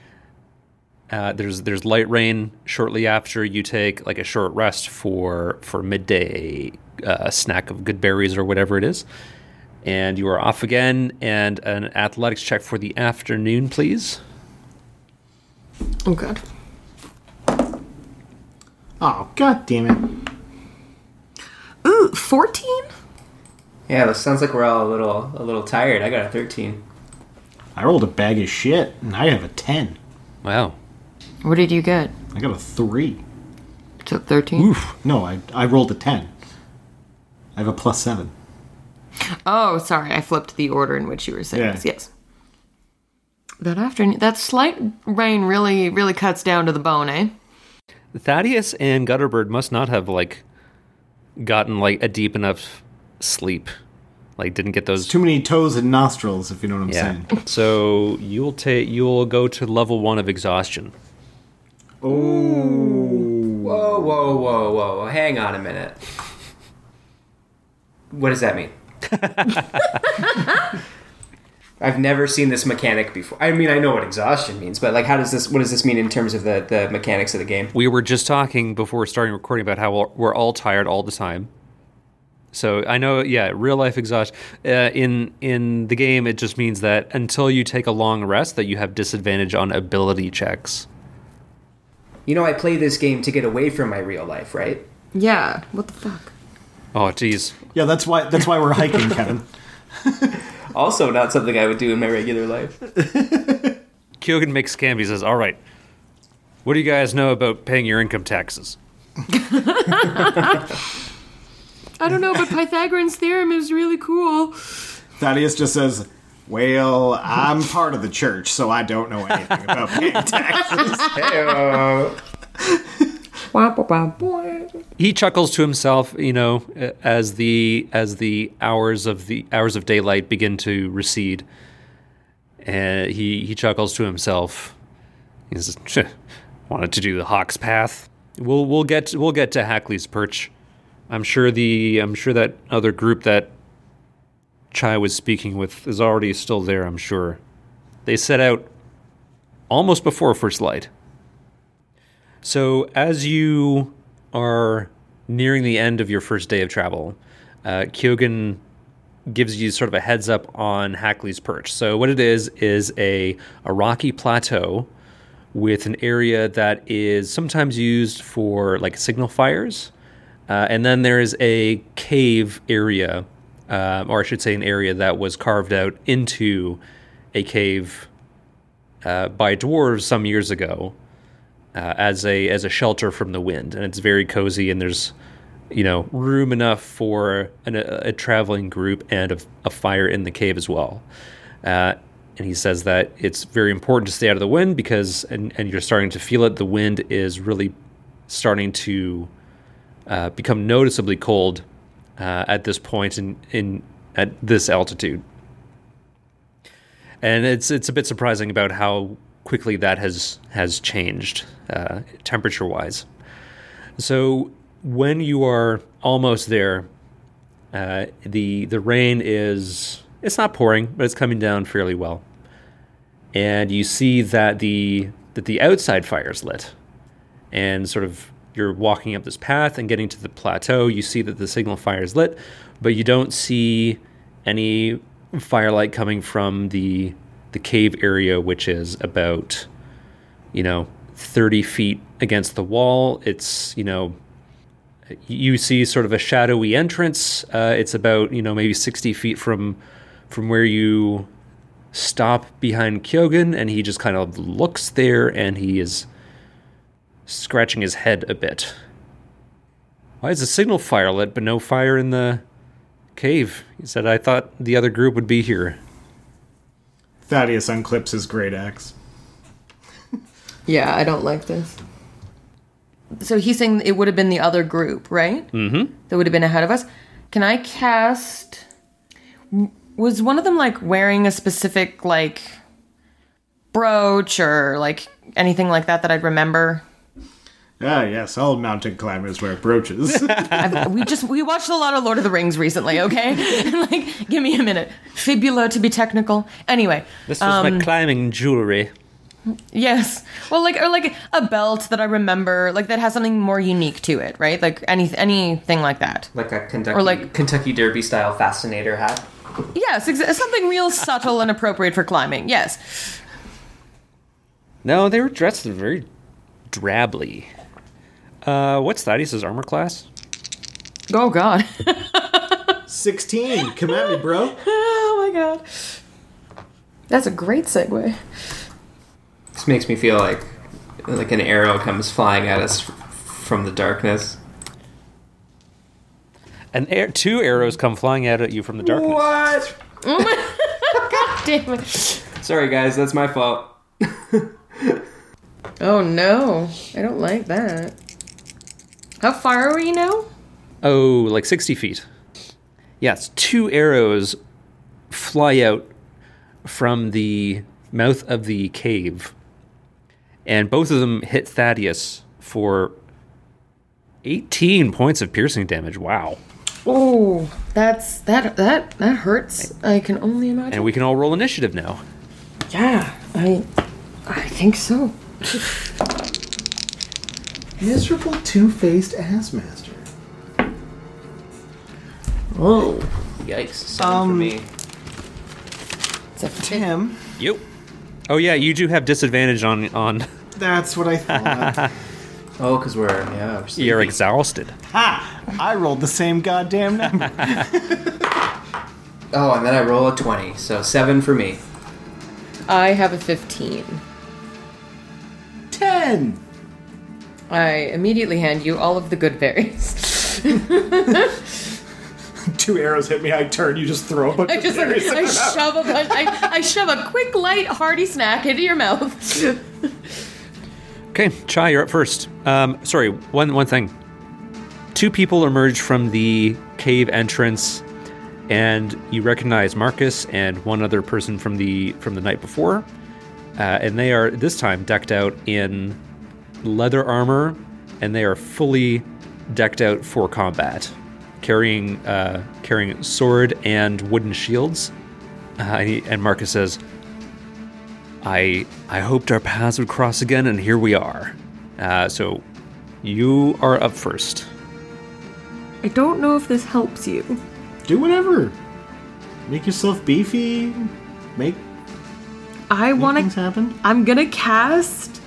Speaker 1: Uh, there's there's light rain shortly after you take like a short rest for for midday uh, snack of good berries or whatever it is, and you are off again. And an athletics check for the afternoon, please.
Speaker 3: Oh god.
Speaker 4: Oh, god damn it.
Speaker 3: Ooh, 14?
Speaker 5: Yeah, it sounds like we're all a little a little tired. I got a 13.
Speaker 4: I rolled a bag of shit, and I have a 10.
Speaker 1: Wow.
Speaker 3: What did you get?
Speaker 4: I got a 3.
Speaker 3: To 13?
Speaker 4: No, I, I rolled a 10. I have a plus 7.
Speaker 3: Oh, sorry. I flipped the order in which you were saying
Speaker 4: Yeah.
Speaker 3: this. Yes. That afternoon, that slight rain really, really cuts down to the bone, eh?
Speaker 1: Thaddeus and Gutterbird must not have like gotten like a deep enough sleep. Like didn't get those
Speaker 4: Too many toes and nostrils, if you know what I'm
Speaker 1: Yeah.
Speaker 4: saying.
Speaker 1: So you'll take you'll go to level one of exhaustion.
Speaker 5: Whoa, whoa, whoa, whoa. Hang on a minute. What does that mean? I've never seen this mechanic before. I mean, I know what exhaustion means, but like, how does this? What does this mean in terms of the the mechanics of the game?
Speaker 1: We were just talking before starting recording about how we're- we're all tired all the time. So I know, yeah, real life exhaustion. Uh, in in the game, it just means that until you take a long rest, that you have disadvantage on ability checks.
Speaker 5: You know, I play this game to get away from my real life, right?
Speaker 3: Yeah. What the fuck?
Speaker 1: Oh, jeez.
Speaker 4: Yeah, that's why that's why we're hiking, Kevin.
Speaker 5: Also, not something I would do in my regular life.
Speaker 1: Kyogen makes scam. He says, "All right, what do you guys know about paying your income taxes?"
Speaker 3: I don't know, but Pythagorean's theorem is really cool.
Speaker 4: Thaddeus just says, Well, I'm part of the church, so I don't know anything about paying taxes.
Speaker 1: he chuckles to himself, you know, as the as the hours of the hours of daylight begin to recede. And he he chuckles to himself. He says, "Wanted to do the Hawk's Path. We'll we'll get we'll get to Hackley's Perch. I'm sure the I'm sure that other group that Chai was speaking with is already still there. I'm sure. They set out almost before first light. So, as you are nearing the end of your first day of travel, uh, Kyogen gives you sort of a heads up on Hackley's Perch. So, what it is is a, a rocky plateau with an area that is sometimes used for like signal fires. Uh, and then there is a cave area, uh, or I should say, an area that was carved out into a cave uh, by dwarves some years ago uh, as a as a shelter from the wind, and it's very cozy. And there's you know room enough for an, a, a traveling group and a, a fire in the cave as well. Uh, and he says that it's very important to stay out of the wind because, and, and you're starting to feel it. The wind is really starting to uh, become noticeably cold uh, at this point in, in at this altitude. And it's it's a bit surprising about how quickly that has has changed uh, temperature wise. So when you are almost there, uh, the the rain is it's not pouring, but it's coming down fairly well, and you see that the that the outside fire is lit, and sort of you're walking up this path and getting to the plateau. You see that the signal fire is lit, but you don't see any firelight coming from the the cave area, which is about you know 30 feet against the wall. It's you know you see sort of a shadowy entrance. Uh, it's about you know maybe 60 feet from from where you stop behind Kyogen, and he just kind of looks there, and he is scratching his head a bit. Why is the signal fire lit, but no fire in the cave? He said, I thought the other group would be here.
Speaker 4: Thaddeus unclips his great axe.
Speaker 3: Yeah, I don't like this. So he's saying it would have been the other group, right? Mm-hmm. That would have been ahead of us. Can I cast? Was one of them like wearing a specific like brooch or like anything like that that I'd remember?
Speaker 4: Ah, yes, all mountain climbers wear brooches.
Speaker 3: We just we watched a lot of Lord of the Rings recently. Okay, like give me a minute. Fibula to be technical. Anyway,
Speaker 1: This was my climbing jewelry.
Speaker 3: Yes. Well, like or like a belt that I remember, like that has something more unique to it, right? Like any anything like that.
Speaker 5: Like a Kentucky
Speaker 3: Or like-
Speaker 5: Kentucky Derby style fascinator hat.
Speaker 3: Yes, ex- something real subtle and appropriate for climbing. Yes.
Speaker 1: No, they were dressed very drably. Uh, what's Thaddeus' armor class?
Speaker 3: Oh God.
Speaker 4: 16. Come at me, bro.
Speaker 3: oh my God. That's a great segue.
Speaker 5: This makes me feel like like an arrow comes flying at us from the darkness.
Speaker 1: And air, two arrows come flying out at you from the darkness.
Speaker 5: What? Oh my!
Speaker 3: God damn it.
Speaker 5: Sorry, guys, that's my fault.
Speaker 3: Oh no, I don't like that. How far are we now?
Speaker 1: Oh, like 60 feet. Yes, two arrows fly out from the mouth of the cave. And both of them hit Thaddeus for 18 points of piercing damage. Wow.
Speaker 3: Oh, that's that that that hurts. I can only imagine.
Speaker 1: And we can all roll initiative now.
Speaker 3: yeah, I I think so.
Speaker 4: Miserable two-faced ass master.
Speaker 3: Oh,
Speaker 5: Yikes! Seven for
Speaker 4: Um,
Speaker 5: me.
Speaker 3: it's a fit.
Speaker 4: Tim,
Speaker 1: Yep. Oh yeah, you do have disadvantage on on
Speaker 4: that's what I thought.
Speaker 5: Oh, because we're yeah. We're
Speaker 1: you're
Speaker 5: sleepy.
Speaker 1: exhausted.
Speaker 4: ha! I rolled the same goddamn number.
Speaker 5: Oh, and then I roll a twenty, so seven for me.
Speaker 3: I have a fifteen.
Speaker 4: 10.
Speaker 3: I immediately hand you all of the good berries.
Speaker 4: Two arrows hit me, I turn, you just throw a bunch
Speaker 3: I
Speaker 4: of
Speaker 3: just like,
Speaker 4: berries in
Speaker 3: I shove a bunch, I, I shove a quick, light, hearty snack into your mouth.
Speaker 1: Okay, Chai, you're up first. Um, sorry, one one thing. Two people emerge from the cave entrance, and you recognize Marcus and one other person from the from the night before, uh, and they are this time decked out in leather armor, and they are fully decked out for combat, carrying uh, carrying sword and wooden shields. Uh, and Marcus says, I I hoped our paths would cross again, and here we are. Uh, so, you are up first.
Speaker 3: I don't know if this helps you.
Speaker 4: Do whatever. Make yourself beefy. Make
Speaker 3: I want
Speaker 4: things
Speaker 3: to.
Speaker 4: happen.
Speaker 3: I'm gonna cast.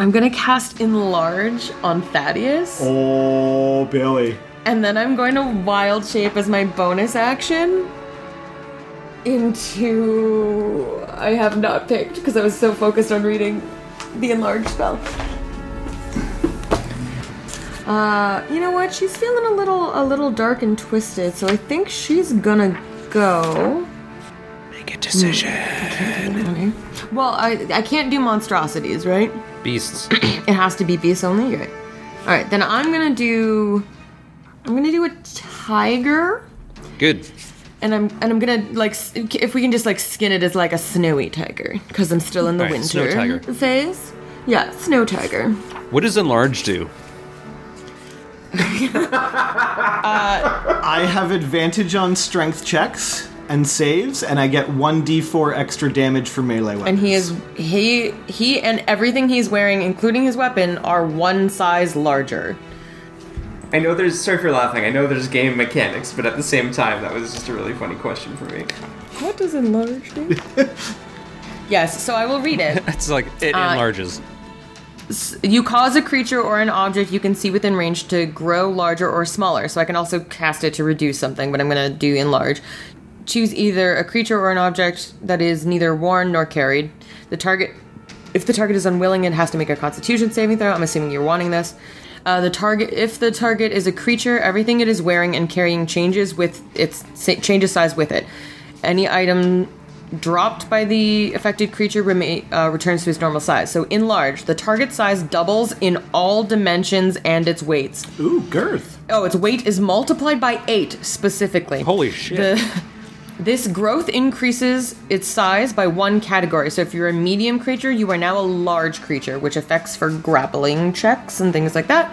Speaker 3: I'm gonna cast enlarge on Thaddeus,
Speaker 4: Oh, Billy.
Speaker 3: and then I'm going to wild shape as my bonus action into. I have not picked because I was so focused on reading the enlarge spell. Uh, you know what? She's feeling a little a little dark and twisted, so I think she's gonna go.
Speaker 1: Make decision.
Speaker 3: Okay. Well, I I can't do monstrosities, right?
Speaker 1: Beasts.
Speaker 3: It has to be beast only. Right. All right. Then I'm gonna do. I'm gonna do a tiger,
Speaker 1: Good.
Speaker 3: and I'm and I'm gonna like if we can just like skin it as like a snowy tiger because I'm still in the
Speaker 1: All right,
Speaker 3: winter
Speaker 1: snow tiger.
Speaker 3: phase. Yeah, snow tiger.
Speaker 1: What does enlarge do?
Speaker 4: Uh, I have advantage on strength checks and saves, and I get 1d4 extra damage for melee weapons.
Speaker 3: And he is he he and everything he's wearing, including his weapon, are one size larger.
Speaker 5: I know there's. Sorry for laughing. I know there's game mechanics, but at the same time, that was just a really funny question for me.
Speaker 3: What does enlarge do? yes. So I will read it.
Speaker 1: It's like it
Speaker 3: Uh,
Speaker 1: enlarges.
Speaker 3: You cause a creature or an object you can see within range to grow larger or smaller. So I can also cast it to reduce something, but I'm going to do enlarge. Choose either a creature or an object that is neither worn nor carried. The target, if the target is unwilling, it has to make a Constitution saving throw. I'm assuming you're wanting this. Uh, the target, if the target is a creature, everything it is wearing and carrying changes with its changes size with it. Any item dropped by the affected creature rema- uh, returns to its normal size. So enlarge. The target size doubles in all dimensions and its weights.
Speaker 4: Ooh, girth.
Speaker 3: Oh, its weight is multiplied by eight specifically.
Speaker 1: Holy shit.
Speaker 3: The, this growth increases its size by one category. So if you're a medium creature, you are now a large creature, which affects for grappling checks and things like that.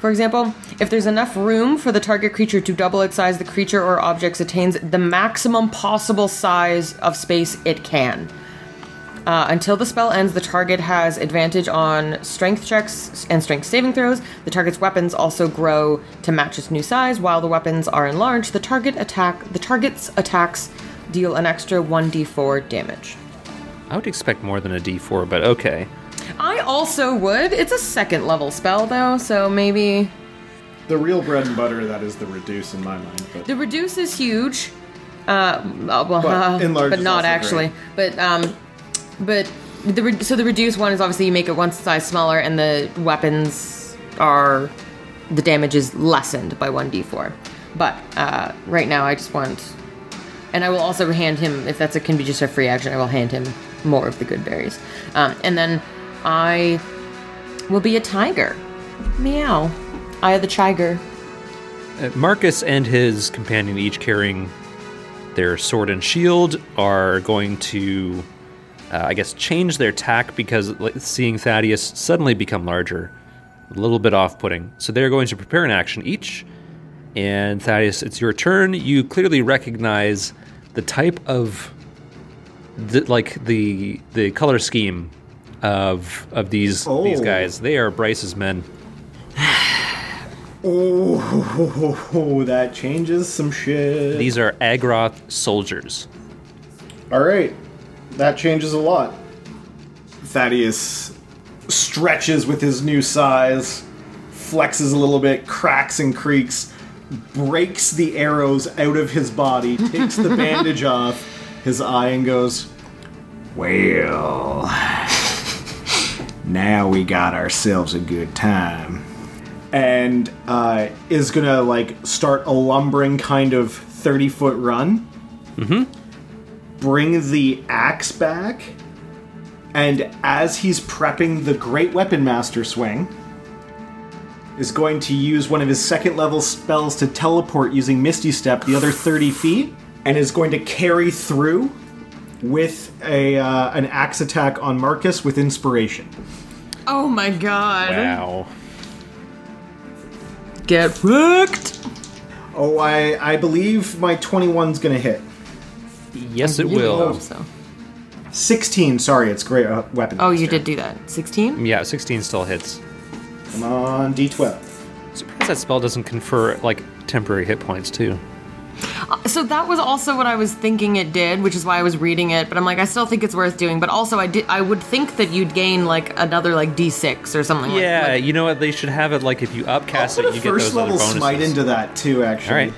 Speaker 3: For example, if there's enough room for the target creature to double its size, the creature or object attains the maximum possible size of space it can. Uh, until the spell ends, the target has advantage on strength checks and strength saving throws. The target's weapons also grow to match its new size. While the weapons are enlarged, the target attack the target's attacks deal an extra 1d4 damage.
Speaker 1: I would expect more than a D4, but okay.
Speaker 3: I also would. It's a second level spell though, so maybe
Speaker 4: The real bread and butter that is the reduce in my mind. But
Speaker 3: the reduce is huge. Uh, uh, well,
Speaker 4: But
Speaker 3: uh, but not
Speaker 4: also
Speaker 3: actually. But um, but the re- so the reduce one is obviously you make it one size smaller, and the weapons are the damage is lessened by one d4. But uh, right now, I just want, and I will also hand him if that's a can be just a free action. I will hand him more of the good berries, um, and then I will be a tiger. Meow. I am the tiger.
Speaker 1: Uh, Marcus and his companion, each carrying their sword and shield, are going to, uh, I guess, change their tack because seeing Thaddeus suddenly become larger, a little bit off putting. So they're going to prepare an action each. And Thaddeus, it's your turn. You clearly recognize the type of, the, like the the color scheme of of these these
Speaker 4: Oh.
Speaker 1: guys. They are Bryce's men.
Speaker 4: oh, that changes some shit.
Speaker 1: These are Agroth soldiers.
Speaker 4: All right, that changes a lot. Thaddeus stretches with his new size, flexes a little bit, cracks and creaks, breaks the arrows out of his body, takes the bandage off his eye, and goes, Well, now we got ourselves a good time. And uh, is gonna like start a lumbering kind of 30 foot run bring the axe back, and as he's prepping the Great Weapon Master swing, is going to use one of his second level spells to teleport using Misty Step the other 30 feet, and is going to carry through with a uh, an axe attack on Marcus with inspiration.
Speaker 3: Oh my god.
Speaker 1: Wow.
Speaker 3: Get wrecked.
Speaker 4: Oh, I I believe my 21's gonna hit.
Speaker 1: Yes, it
Speaker 3: Really
Speaker 1: will.
Speaker 3: hope so.
Speaker 4: 16, sorry, it's Great uh, Weapon.
Speaker 3: Oh, you did do that. 16?
Speaker 1: Yeah, 16 still hits.
Speaker 4: Come on, D12.
Speaker 1: Surprised that spell doesn't confer like temporary hit points too.
Speaker 3: So that was also what I was thinking it did, which is why I was reading it. But I'm like, I still think it's worth doing. But also, I did. I would think that you'd gain like another like D6 or something. like-
Speaker 1: Yeah,
Speaker 3: like,
Speaker 1: you know what? They should have it like if you upcast
Speaker 4: I'll
Speaker 1: it,
Speaker 4: put
Speaker 1: you
Speaker 4: a
Speaker 1: get
Speaker 4: first
Speaker 1: those other
Speaker 4: level
Speaker 1: bonuses.
Speaker 4: smite into that too. Actually.
Speaker 1: All right.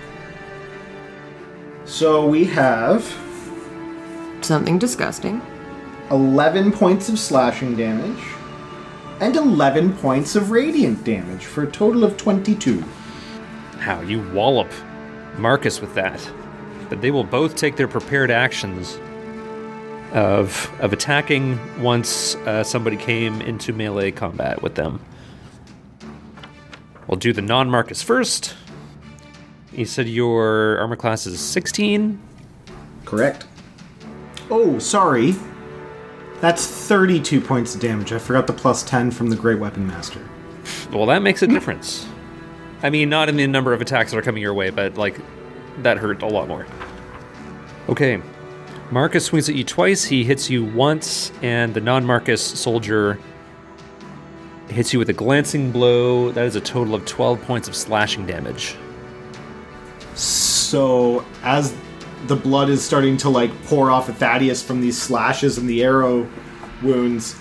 Speaker 4: So we have
Speaker 3: something disgusting.
Speaker 4: 11 points of slashing damage and 11 points of radiant damage for a total of 22.
Speaker 1: How you wallop Marcus with that. But they will both take their prepared actions of of attacking once uh, somebody came into melee combat with them. We'll do the non-Marcus first. You said your armor class is 16.
Speaker 4: Correct. Oh, sorry. That's 32 points of damage. I forgot the plus 10 from the Great Weapon Master.
Speaker 1: Well, that makes a difference. I mean, not in the number of attacks that are coming your way, but like that hurt a lot more. Okay. Marcus swings at you twice. He hits you once, and the non-Marcus soldier hits you with a glancing blow. That is a total of 12 points of slashing damage.
Speaker 4: So, as the blood is starting to like pour off of Thaddeus from these slashes and the arrow wounds,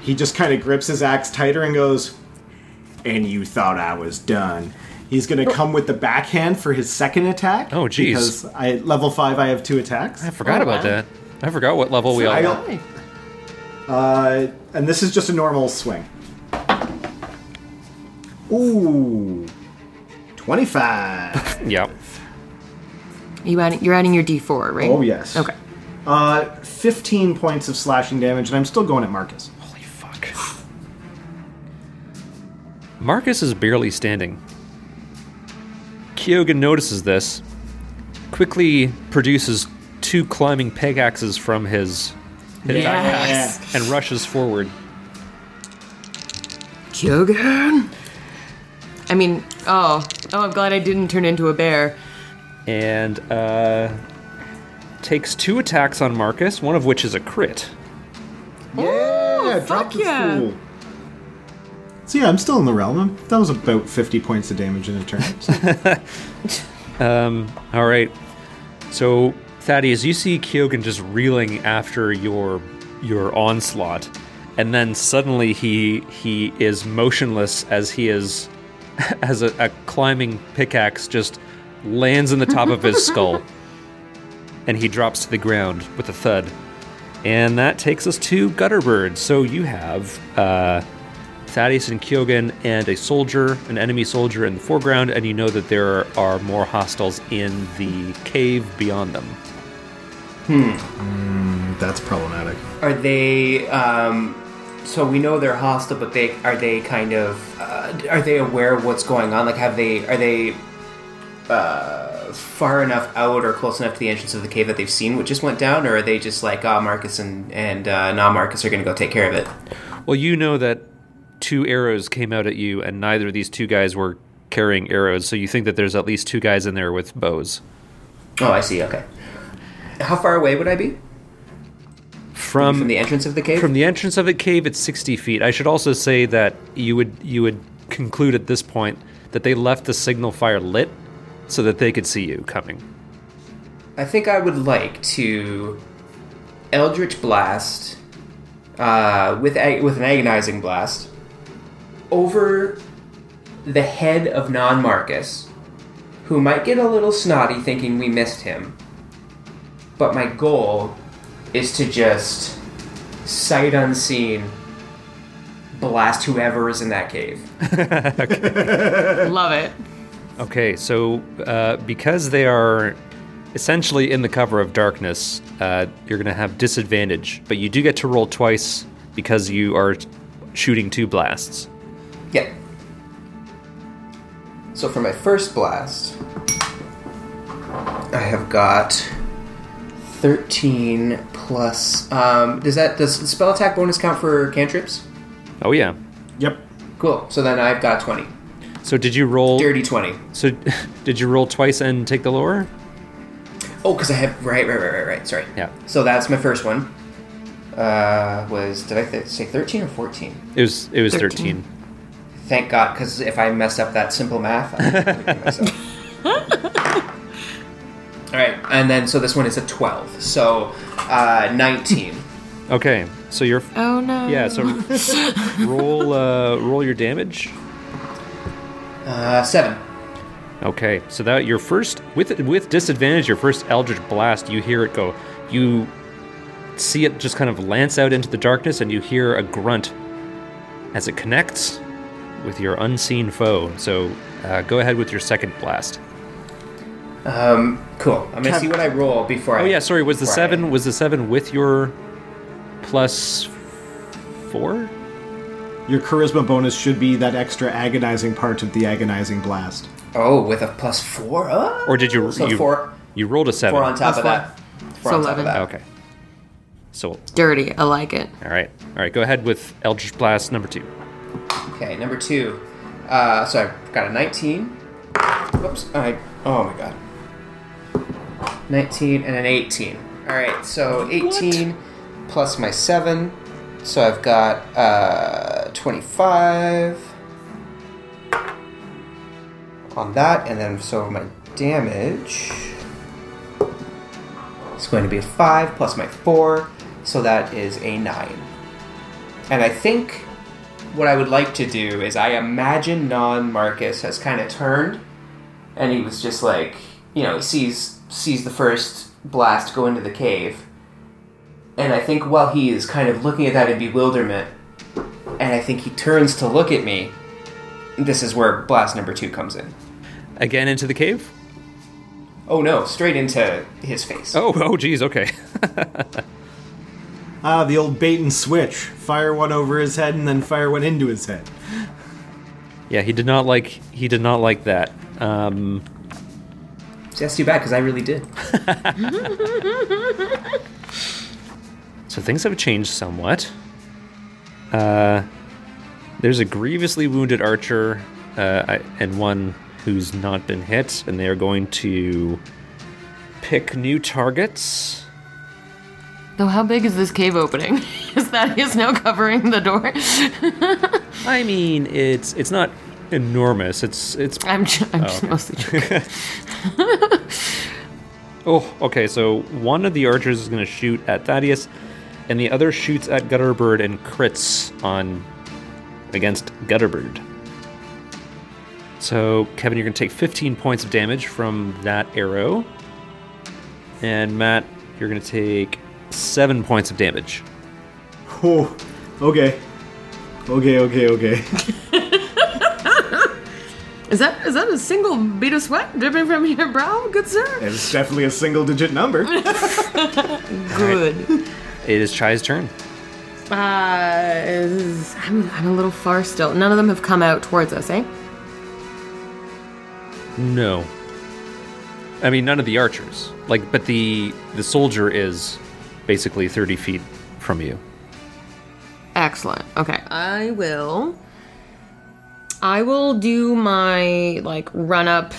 Speaker 4: he just kind of grips his axe tighter and goes, And you thought I was done. He's gonna come with the backhand for his second attack.
Speaker 1: Oh, jeez.
Speaker 4: Because I level five, I have two attacks.
Speaker 1: I forgot
Speaker 3: Oh,
Speaker 1: about
Speaker 3: wow.
Speaker 1: that. I forgot what level we all
Speaker 4: I Uh, and this is just a normal swing. Ooh, twenty-five.
Speaker 1: Yep.
Speaker 3: You adding, you're adding your D4, right?
Speaker 4: oh yes.
Speaker 3: Okay.
Speaker 4: Uh, 15 points of slashing damage, and I'm still going at Marcus.
Speaker 1: Holy fuck. Marcus is barely standing. Kyogen notices this, quickly produces two climbing pickaxes from his, his
Speaker 3: Yes.
Speaker 1: backpack and rushes forward.
Speaker 3: Kyogen. I mean, oh, oh, I'm glad I didn't turn into a bear.
Speaker 1: And uh, takes two attacks on Marcus, one of which is a crit.
Speaker 4: Yeah,
Speaker 3: fuck
Speaker 4: drop this
Speaker 3: yeah.
Speaker 4: fool. So yeah, I'm still in the realm. That was about 50 points of damage in a turn. So-
Speaker 1: All right. So Thaddeus, you see Kyogen just reeling after your your onslaught, and then suddenly he he is motionless as he is as a, a climbing pickaxe just lands in the top of his skull, and he drops to the ground with a thud. And that takes us to Gutterbird. So you have uh, Thaddeus and Kyogen and a soldier, an enemy soldier in the foreground, and you know that there are more hostiles in the cave beyond them. Hmm.
Speaker 4: That's problematic.
Speaker 5: Are they? Um, so we know they're hostile, but they are they kind of? Uh, are they aware of what's going on? Like, have they? Are they? Uh, far enough out or close enough to the entrance of the cave that they've seen what just went down, or are they just like, ah, Marcus and and uh, non Marcus are going to go take care of it?
Speaker 1: Well, you know that two arrows came out at you, and neither of these two guys were carrying arrows, so you think that there's at least two guys in there with bows.
Speaker 5: Oh, I see. Okay. How far away would I be
Speaker 1: From
Speaker 5: from the entrance of the cave?
Speaker 1: from the entrance of the cave, it's 60 feet. I should also say that you would you would conclude at this point that they left the signal fire lit so that they could see you coming.
Speaker 5: I think I would like to Eldritch Blast uh, with ag- with an agonizing blast over the head of non Marcus, who might get a little snotty thinking we missed him. But my goal is to just sight unseen blast whoever is in that cave.
Speaker 3: Love it.
Speaker 1: Okay, so uh, because they are essentially in the cover of darkness, uh, you're going to have disadvantage, but you do get to roll twice because you are shooting two blasts.
Speaker 5: Yep. So for my first blast, I have got thirteen plus. Um, does that does the spell attack bonus count for cantrips?
Speaker 1: Oh yeah.
Speaker 4: Yep.
Speaker 5: Cool. So then I've got twenty.
Speaker 1: So did you roll?
Speaker 5: Dirty twenty.
Speaker 1: So did you roll twice and take the lower?
Speaker 5: Oh, because I have right, right, right, right, right. Sorry.
Speaker 1: Yeah.
Speaker 5: So that's my first one. Uh, was did I th- say thirteen or fourteen?
Speaker 1: It was it was 13.
Speaker 3: Thirteen.
Speaker 5: Thank God, because if I messed up that simple math, I would myself. All right, and then so this one is a twelve, so uh, nineteen.
Speaker 1: Okay. So you're
Speaker 3: Oh no.
Speaker 1: yeah, so roll uh roll your damage.
Speaker 5: Uh, seven.
Speaker 1: Okay, so that your first with with disadvantage, your first Eldritch blast, you hear it go. You see it just kind of lance out into the darkness, and you hear a grunt as it connects with your unseen foe. So uh, go ahead with your second blast.
Speaker 5: Um, cool. I'm gonna
Speaker 4: Kev-
Speaker 5: see what I roll before I.
Speaker 1: Oh yeah, sorry. Was the
Speaker 5: before I-
Speaker 1: seven? Was the seven with your plus four?
Speaker 4: Your charisma bonus should be that extra agonizing part of the agonizing blast.
Speaker 5: Oh, with a plus four. Oh,
Speaker 1: Or did you
Speaker 5: So
Speaker 1: you,
Speaker 5: four,
Speaker 1: you rolled a seven?
Speaker 5: four on top
Speaker 3: Plus
Speaker 5: of that. Four
Speaker 3: So
Speaker 5: on top of
Speaker 3: 11.
Speaker 5: that.
Speaker 1: Okay. So
Speaker 3: Dirty. I like it.
Speaker 1: all right, all right. Go ahead with Eldritch blast number two.
Speaker 5: Okay, number two. Uh, so I've got a 19. Whoops. I, oh my god. 19 and an 18. Alright, so 18 plus my 7. So I've got uh, 25 on that, and then so my damage is going to be a 5 plus my 4, so that is a 9. And I think what I would like to do is I imagine non Marcus has kind of turned and he was just like you know, he sees sees the first blast go into the cave. And I think while he is kind of looking at that in bewilderment, and I think he turns to look at me, this is where blast number two comes in.
Speaker 1: Again into the cave.
Speaker 5: Oh no, straight into his face.
Speaker 1: Oh, oh, geez. Okay.
Speaker 4: Ah, the old bait and switch. Fire one over his head and then fire one into his head.
Speaker 1: yeah, he did not like he did not like that. Um,
Speaker 5: See, that's too bad because I really did.
Speaker 1: so things have changed somewhat. Uh, there's a grievously wounded archer uh, I- and one who's not been hit, and they are going to pick new targets.
Speaker 3: Though, how big is this cave opening? Is Thaddeus now covering the door?
Speaker 1: I mean, it's it's not enormous. It's it's
Speaker 3: I'm, ju- I'm just mostly joking.
Speaker 1: oh okay. So one of the archers is going to shoot at Thaddeus, and the other shoots at Gutterbird and crits on against Gutterbird. So Kevin, you're going to take 15 points of damage from that arrow, and Matt, you're going to take seven points of damage.
Speaker 4: Oh, okay. Okay, okay, okay.
Speaker 3: Is that is that a single bead of sweat dripping from your brow, good sir?
Speaker 4: It's definitely a single digit number.
Speaker 3: Good.
Speaker 1: It is Chai's turn.
Speaker 3: Uh, is- I'm, I'm a little far still. None of them have come out towards us, eh?
Speaker 1: No. I mean, none of the archers. Like, but the the soldier is basically 30 feet from you.
Speaker 3: Excellent. Okay, I will. I will do my like run up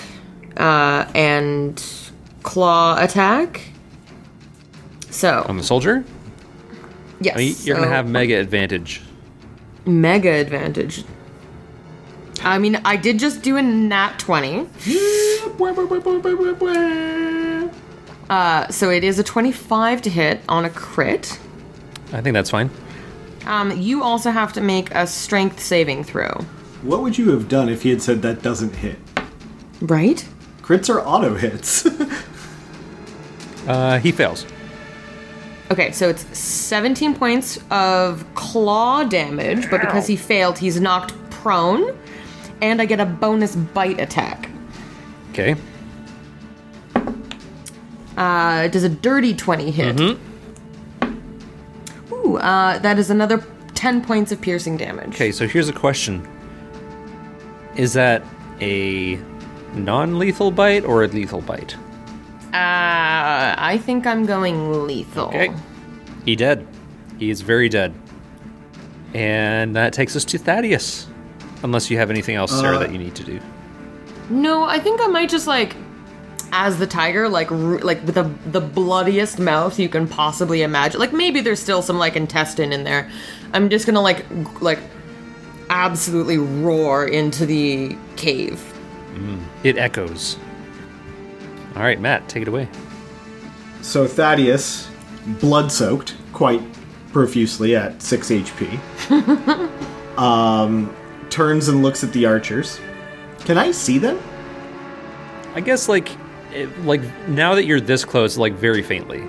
Speaker 3: uh, and claw attack. So
Speaker 1: On the soldier,
Speaker 3: yes,
Speaker 1: I mean, you're gonna have mega advantage.
Speaker 3: mega advantage. I mean, I did just do a nat twenty, uh, so it is a twenty-five to hit on a crit.
Speaker 1: I think that's fine.
Speaker 3: Um, you also have to make a strength saving throw,
Speaker 4: what would you have done if he had said that doesn't hit?
Speaker 3: right?
Speaker 4: Crits are auto hits.
Speaker 1: Uh, he fails.
Speaker 3: Okay, so it's 17 points of claw damage, but because he failed, he's knocked prone, and I get a bonus bite attack.
Speaker 1: Okay.
Speaker 3: Uh, does a dirty 20 hit? Ooh, uh, that is another 10 points of piercing damage.
Speaker 1: Okay. So here's a question: Is that a non-lethal bite or a lethal bite?
Speaker 3: Uh, I think I'm going lethal.
Speaker 1: Okay. He dead. He is very dead. And that takes us to Thaddeus. Unless you have anything else, Sarah,
Speaker 4: Uh,
Speaker 1: that you need to do.
Speaker 3: No, I think I might just like, as the tiger, like ru- like with the the bloodiest mouth you can possibly imagine. Like maybe there's still some like intestine in there. I'm just gonna like g- like absolutely roar into the cave.
Speaker 1: It echoes. All right, Matt, take it away.
Speaker 4: so Thaddeus, blood soaked quite profusely at 6 HP, um, turns and looks at the archers. Can I see them?
Speaker 1: I guess like, it, like now that you're this close, like very faintly.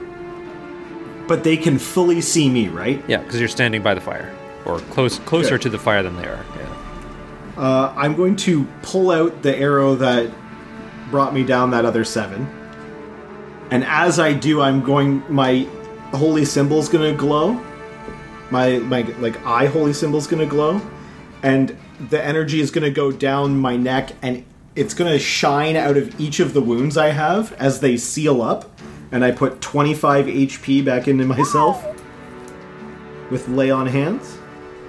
Speaker 4: But they can fully see me, right?
Speaker 1: Yeah, because you're standing by the fire, or close closer
Speaker 4: Good.
Speaker 1: to the fire than they are. Yeah.
Speaker 4: Uh, I'm going to pull out the arrow that brought me down that other seven. And as I do, I'm going. My holy symbol's gonna glow. My my like eye holy symbol's gonna glow, and the energy is gonna go down my neck, and it's gonna shine out of each of the wounds I have as they seal up. And I put 25 HP back into myself with lay on hands.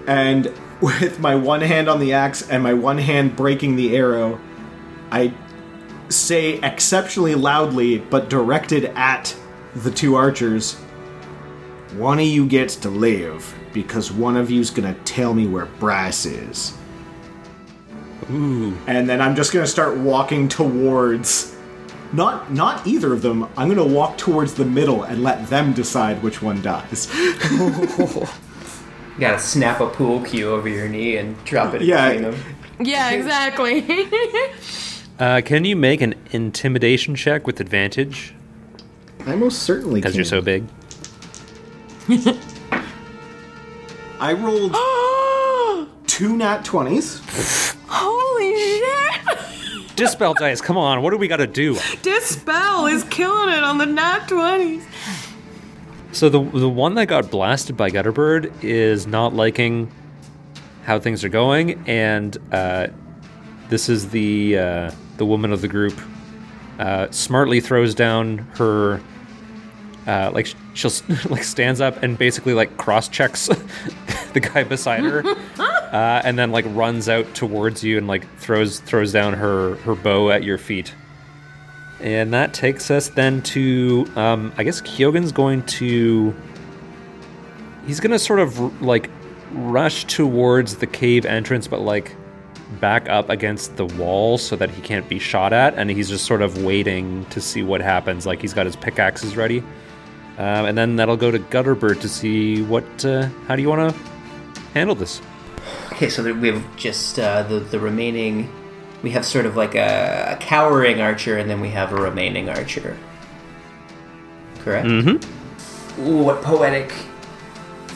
Speaker 4: And with my one hand on the axe and my one hand breaking the arrow, I say exceptionally loudly, but directed at the two archers One of you gets to live, because one of you's gonna tell me where Bryce is.
Speaker 1: Ooh.
Speaker 4: And then I'm just gonna start walking towards. Not, not either of them. I'm gonna walk towards the middle and let them decide which one dies.
Speaker 5: You gotta snap a pool cue over your knee and drop it
Speaker 4: Yeah.
Speaker 5: between them.
Speaker 3: Yeah, exactly.
Speaker 1: Uh, can you make an intimidation check with advantage?
Speaker 4: I most certainly can.
Speaker 1: Because you're so big.
Speaker 4: I rolled two nat 20s.
Speaker 3: Holy shit!
Speaker 1: Dispel dice, come on, what do we got to do?
Speaker 3: Dispel is killing it on the nat 20s.
Speaker 1: So the the one that got blasted by Gutterbird is not liking how things are going, and uh, this is the uh, the woman of the group. Uh, smartly throws down her uh, like she'll like stands up and basically like cross checks the guy beside her, uh, and then like runs out towards you and like throws throws down her her bow at your feet. And that takes us then to, um, I guess Kyogen's going to he's gonna sort of like rush towards the cave entrance, but like back up against the wall so that he can't be shot at, and he's just sort of waiting to see what happens. Like he's got his pickaxes ready, um, and then that'll go to Gutterbird to see what. Uh, how do you want to handle this?
Speaker 5: Okay, so we have just uh, the the remaining. We have sort of like a, a cowering archer, and then we have a remaining archer. Correct. Mm-hmm. Ooh, what poetic,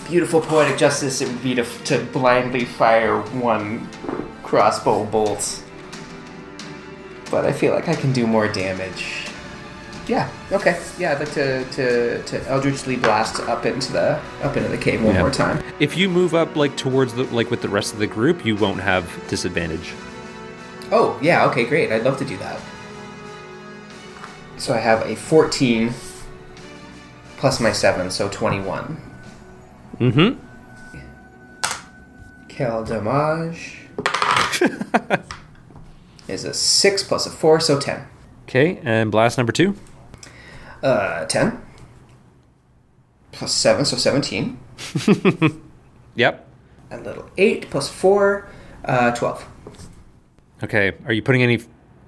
Speaker 5: beautiful poetic justice it would be to to blindly fire one crossbow bolt. But I feel like I can do more damage. Yeah. Okay. Yeah, I'd like to to to eldritchly blast up into the up into the cave one
Speaker 1: Yeah.
Speaker 5: more time.
Speaker 1: If you move up like towards the like with the rest of the group, you won't have disadvantage.
Speaker 5: Oh, yeah, okay, great. I'd love to do that. So I have a 14 plus my 7, so 21.
Speaker 1: Mm-hmm.
Speaker 5: Quel dommage. is a 6 plus a 4, so 10.
Speaker 1: Okay, and blast number two.
Speaker 5: Uh, 10. Plus 7, so 17.
Speaker 1: Yep.
Speaker 5: A little 8 plus 4, uh, 12.
Speaker 1: Okay. Are you putting any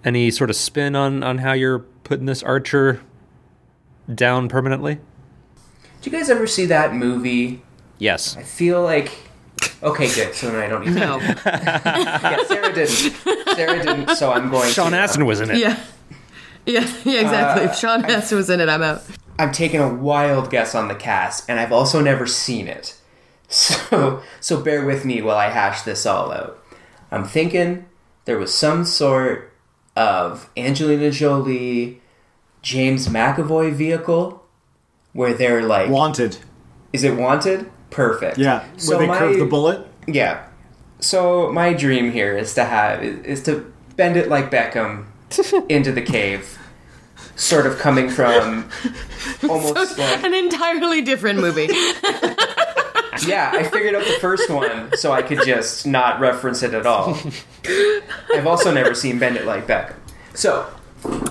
Speaker 1: any sort of spin on on how you're putting this archer down permanently?
Speaker 5: Did you guys ever see that movie?
Speaker 1: Yes.
Speaker 5: I feel like. Okay, good. So then I don't need to.
Speaker 3: No.
Speaker 5: Yeah, Sarah didn't. Sarah didn't, so I'm going
Speaker 1: Sean
Speaker 5: to. uh,
Speaker 1: Astin was in it.
Speaker 3: yeah. Yeah, yeah, exactly. if Sean Astin was in it, I'm out.
Speaker 5: I'm taking a wild guess on the cast, and I've also never seen it. So, so bear with me while I hash this all out. I'm thinking there was some sort of Angelina Jolie, James McAvoy vehicle where they're like,
Speaker 4: Wanted.
Speaker 5: is it wanted? Perfect.
Speaker 4: Yeah.
Speaker 5: So
Speaker 4: they
Speaker 5: my,
Speaker 4: curve the bullet.
Speaker 5: Yeah. So my dream here is to have is to bend it like Beckham into the cave, sort of coming from almost like
Speaker 3: An entirely different movie.
Speaker 5: Yeah, I figured out the first one so I could just not reference it at all. I've also never seen Bend It Like Beckham. So,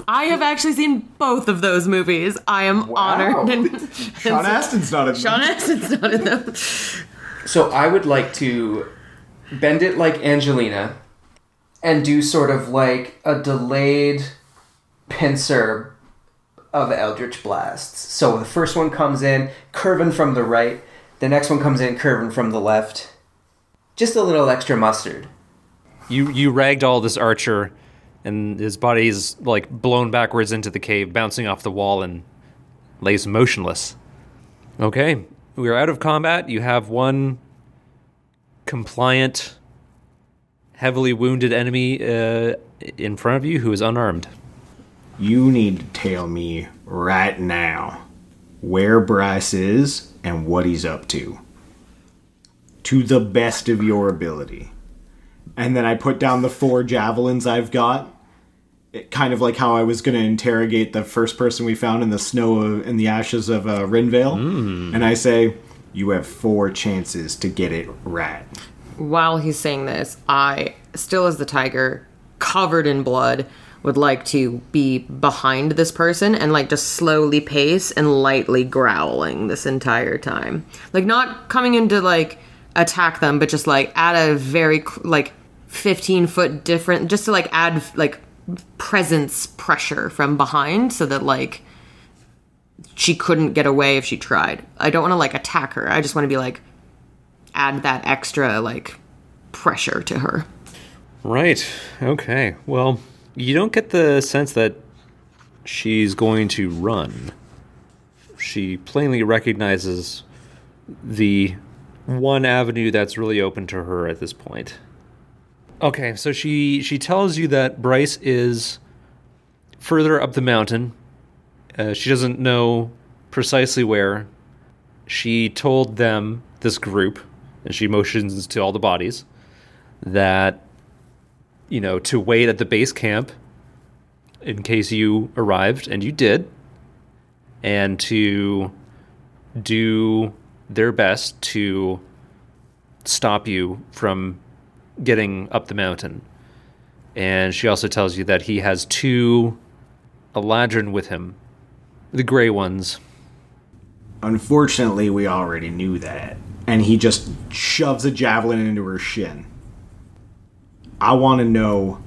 Speaker 3: I have actually seen both of those movies. I am honored. And,
Speaker 4: Sean Astin's not in them.
Speaker 3: Sean Astin's not in them.
Speaker 5: so I would like to bend it like Angelina and do sort of like a delayed pincer of Eldritch Blasts. So the first one comes in curving from the right, the next one comes in curving from the left. Just a little extra mustard.
Speaker 1: You you ragged all this archer, and his body is like blown backwards into the cave, bouncing off the wall, and lays motionless. Okay, we are out of combat. You have one compliant, heavily wounded enemy uh, in front of you who is unarmed.
Speaker 4: You need to tell me right now where Bryce is and what he's up to. To the best of your ability. And then I put down the four javelins I've got. It, kind of like how I was going to interrogate the first person we found in the snow of, in the ashes of uh, Rinvale. And I say, You have four chances to get it right.
Speaker 3: While he's saying this, I, still as the tiger, covered in blood, would like to be behind this person and like just slowly pace and lightly growling this entire time. Like not coming in to like attack them, but just like at a very like 15 foot different, just to like add like presence pressure from behind so that like she couldn't get away if she tried. I don't want to like attack her. I just want to be like add that extra like pressure to her.
Speaker 1: Right. Okay. Well, you don't get the sense that she's going to run. She plainly recognizes the one avenue that's really open to her at this point. Okay, so she she tells you that Bryce is further up the mountain. Uh, she doesn't know precisely where. She told them, this group, and she motions to all the bodies, that you know, to wait at the base camp in case you arrived, and you did, and to do their best to stop you from getting up the mountain. And she also tells you that he has two Eladrin with him, the gray ones.
Speaker 4: Unfortunately, we already knew that. And he just shoves a javelin into her shin. I want to know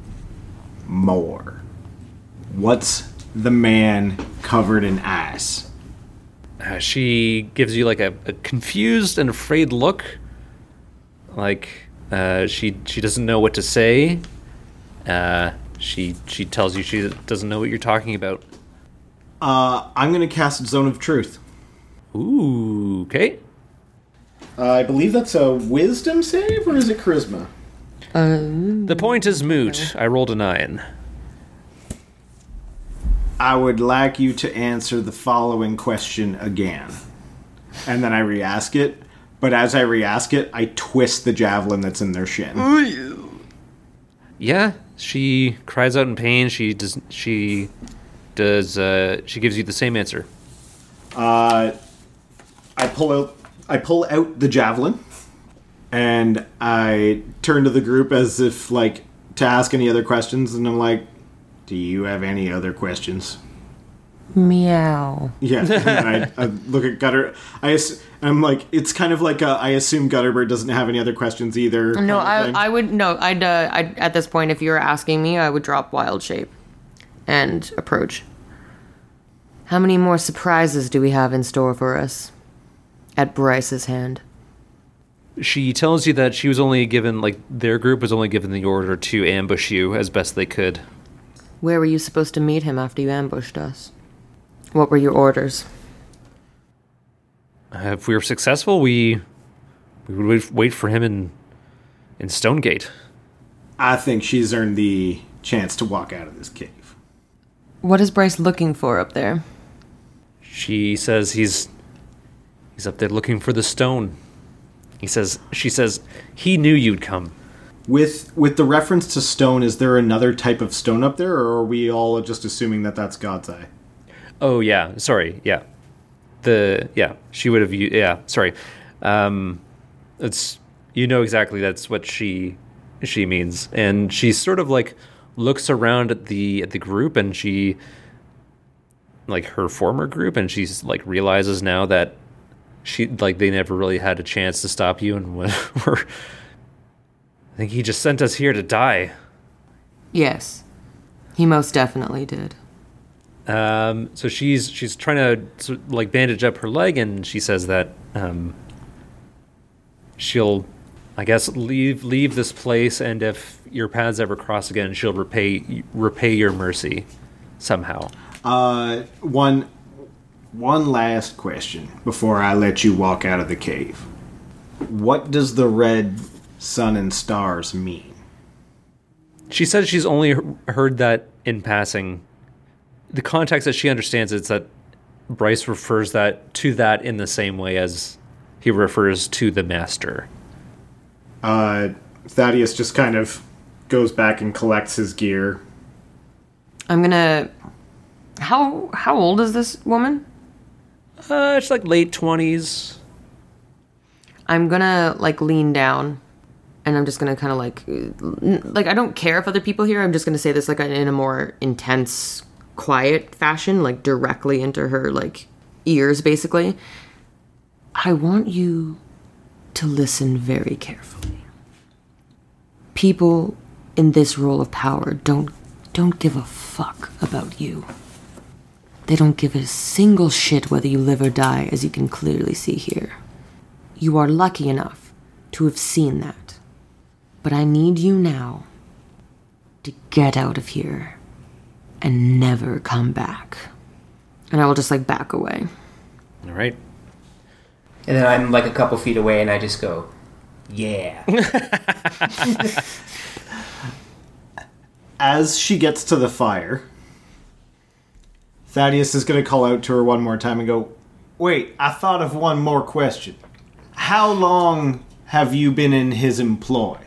Speaker 4: more. What's the man covered in ice?
Speaker 1: Uh, she gives you like a, a confused and afraid look. Like uh, she she doesn't know what to say. Uh, she she tells you she doesn't know what you're talking about.
Speaker 4: Uh, I'm going to cast Zone of Truth.
Speaker 1: Ooh, okay.
Speaker 4: Uh, I believe that's a wisdom save, or is it charisma?
Speaker 1: The point is moot. I rolled a nine.
Speaker 4: I would like you to answer the following question again. And then I re ask it. But as I re ask it, I twist the javelin that's in their shin.
Speaker 1: Yeah, she cries out in pain. She does. She does. Uh, she gives you the same answer.
Speaker 4: Uh, I pull out I pull out the javelin and I turn to the group as if like to ask any other questions and I'm like, Do you have any other questions?
Speaker 3: Meow.
Speaker 4: Yeah, and I, I look at Gutter. I ass- I'm like, it's kind of like a, I assume Gutterbird doesn't have any other questions either.
Speaker 3: No, I. I would no. I'd, uh, I'd at this point, if you were asking me, I would drop wild shape and approach. How many more surprises do we have in store for us? At Bryce's hand.
Speaker 1: She tells you that she was only given like their group was only given the order to ambush you as best they could.
Speaker 3: Where were you supposed to meet him after you ambushed us? What were your orders?
Speaker 1: Uh, if we were successful, we we would wait, wait for him in in Stonegate.
Speaker 4: I think she's earned the chance to walk out of this cave.
Speaker 3: What is Bryce looking for up there?
Speaker 1: She says he's he's up there looking for the stone. He says she says he knew you'd come.
Speaker 4: With with the reference to stone, is there another type of stone up there, or are we all just assuming that that's God's eye?
Speaker 1: Oh yeah, sorry, yeah. The yeah, she would have yeah, sorry. Um it's you know exactly that's what she she means. And she sort of like looks around at the at the group and she like her former group and she's like realizes now that she like they never really had a chance to stop you and we're I think he just sent us here to die.
Speaker 3: Yes. He most definitely did.
Speaker 1: Um, so she's she's trying to like bandage up her leg, and she says that um, she'll, I guess, leave leave this place, and if your paths ever cross again, she'll repay repay your mercy somehow.
Speaker 4: Uh, one one last question before I let you walk out of the cave. What does the red sun and stars mean?
Speaker 1: She says she's only heard that in passing. The context that she understands is that Bryce refers that to that in the same way as he refers to the master.
Speaker 4: Uh, Thaddeus just kind of goes back and collects his gear.
Speaker 3: I'm gonna. How how old is this woman?
Speaker 1: Uh, it's like late twenties.
Speaker 3: I'm gonna like lean down, and I'm just gonna kind of like, like I don't care if other people hear. I'm just gonna say this like in a more intense, quiet fashion, like directly into her like ears, basically. I want you to listen very carefully. People in this role of power don't don't give a fuck about you. They don't give a single shit whether you live or die, as you can clearly see here. You are lucky enough to have seen that. But I need you now to get out of here and never come back. And I will just like back away.
Speaker 1: All right.
Speaker 5: And then I'm like a couple feet away, and I just go, "Yeah."
Speaker 4: As she gets to the fire, Thaddeus is going to call out to her one more time and go, Wait, I thought of one more question. How long have you been in his employ?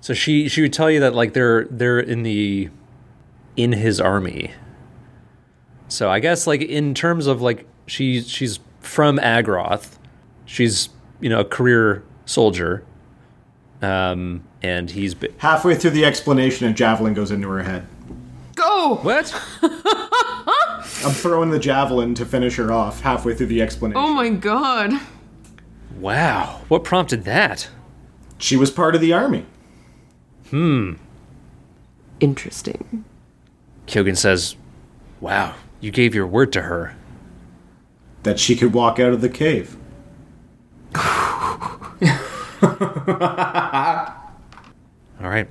Speaker 1: So she she would tell you that like they're they're in the in his army. So I guess like in terms of like she she's from Agroth. She's you know a career soldier. Um and he's been
Speaker 4: Halfway through the explanation, a javelin goes into her head.
Speaker 3: Go!
Speaker 1: What?
Speaker 4: I'm throwing the javelin to finish her off halfway through the explanation.
Speaker 3: Oh my god.
Speaker 1: Wow. What prompted that?
Speaker 4: She was part of the army. Hmm.
Speaker 3: Interesting.
Speaker 1: Kyogen says, Wow, you gave your word to her.
Speaker 4: That she could walk out of the cave.
Speaker 1: All right.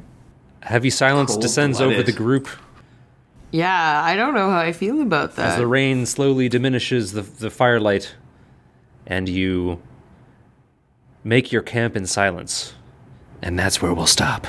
Speaker 1: Heavy silence descends over the group
Speaker 3: Yeah, I don't know how I feel about that.
Speaker 1: as the rain slowly diminishes the, the firelight, and you make your camp in silence. And that's where we'll stop.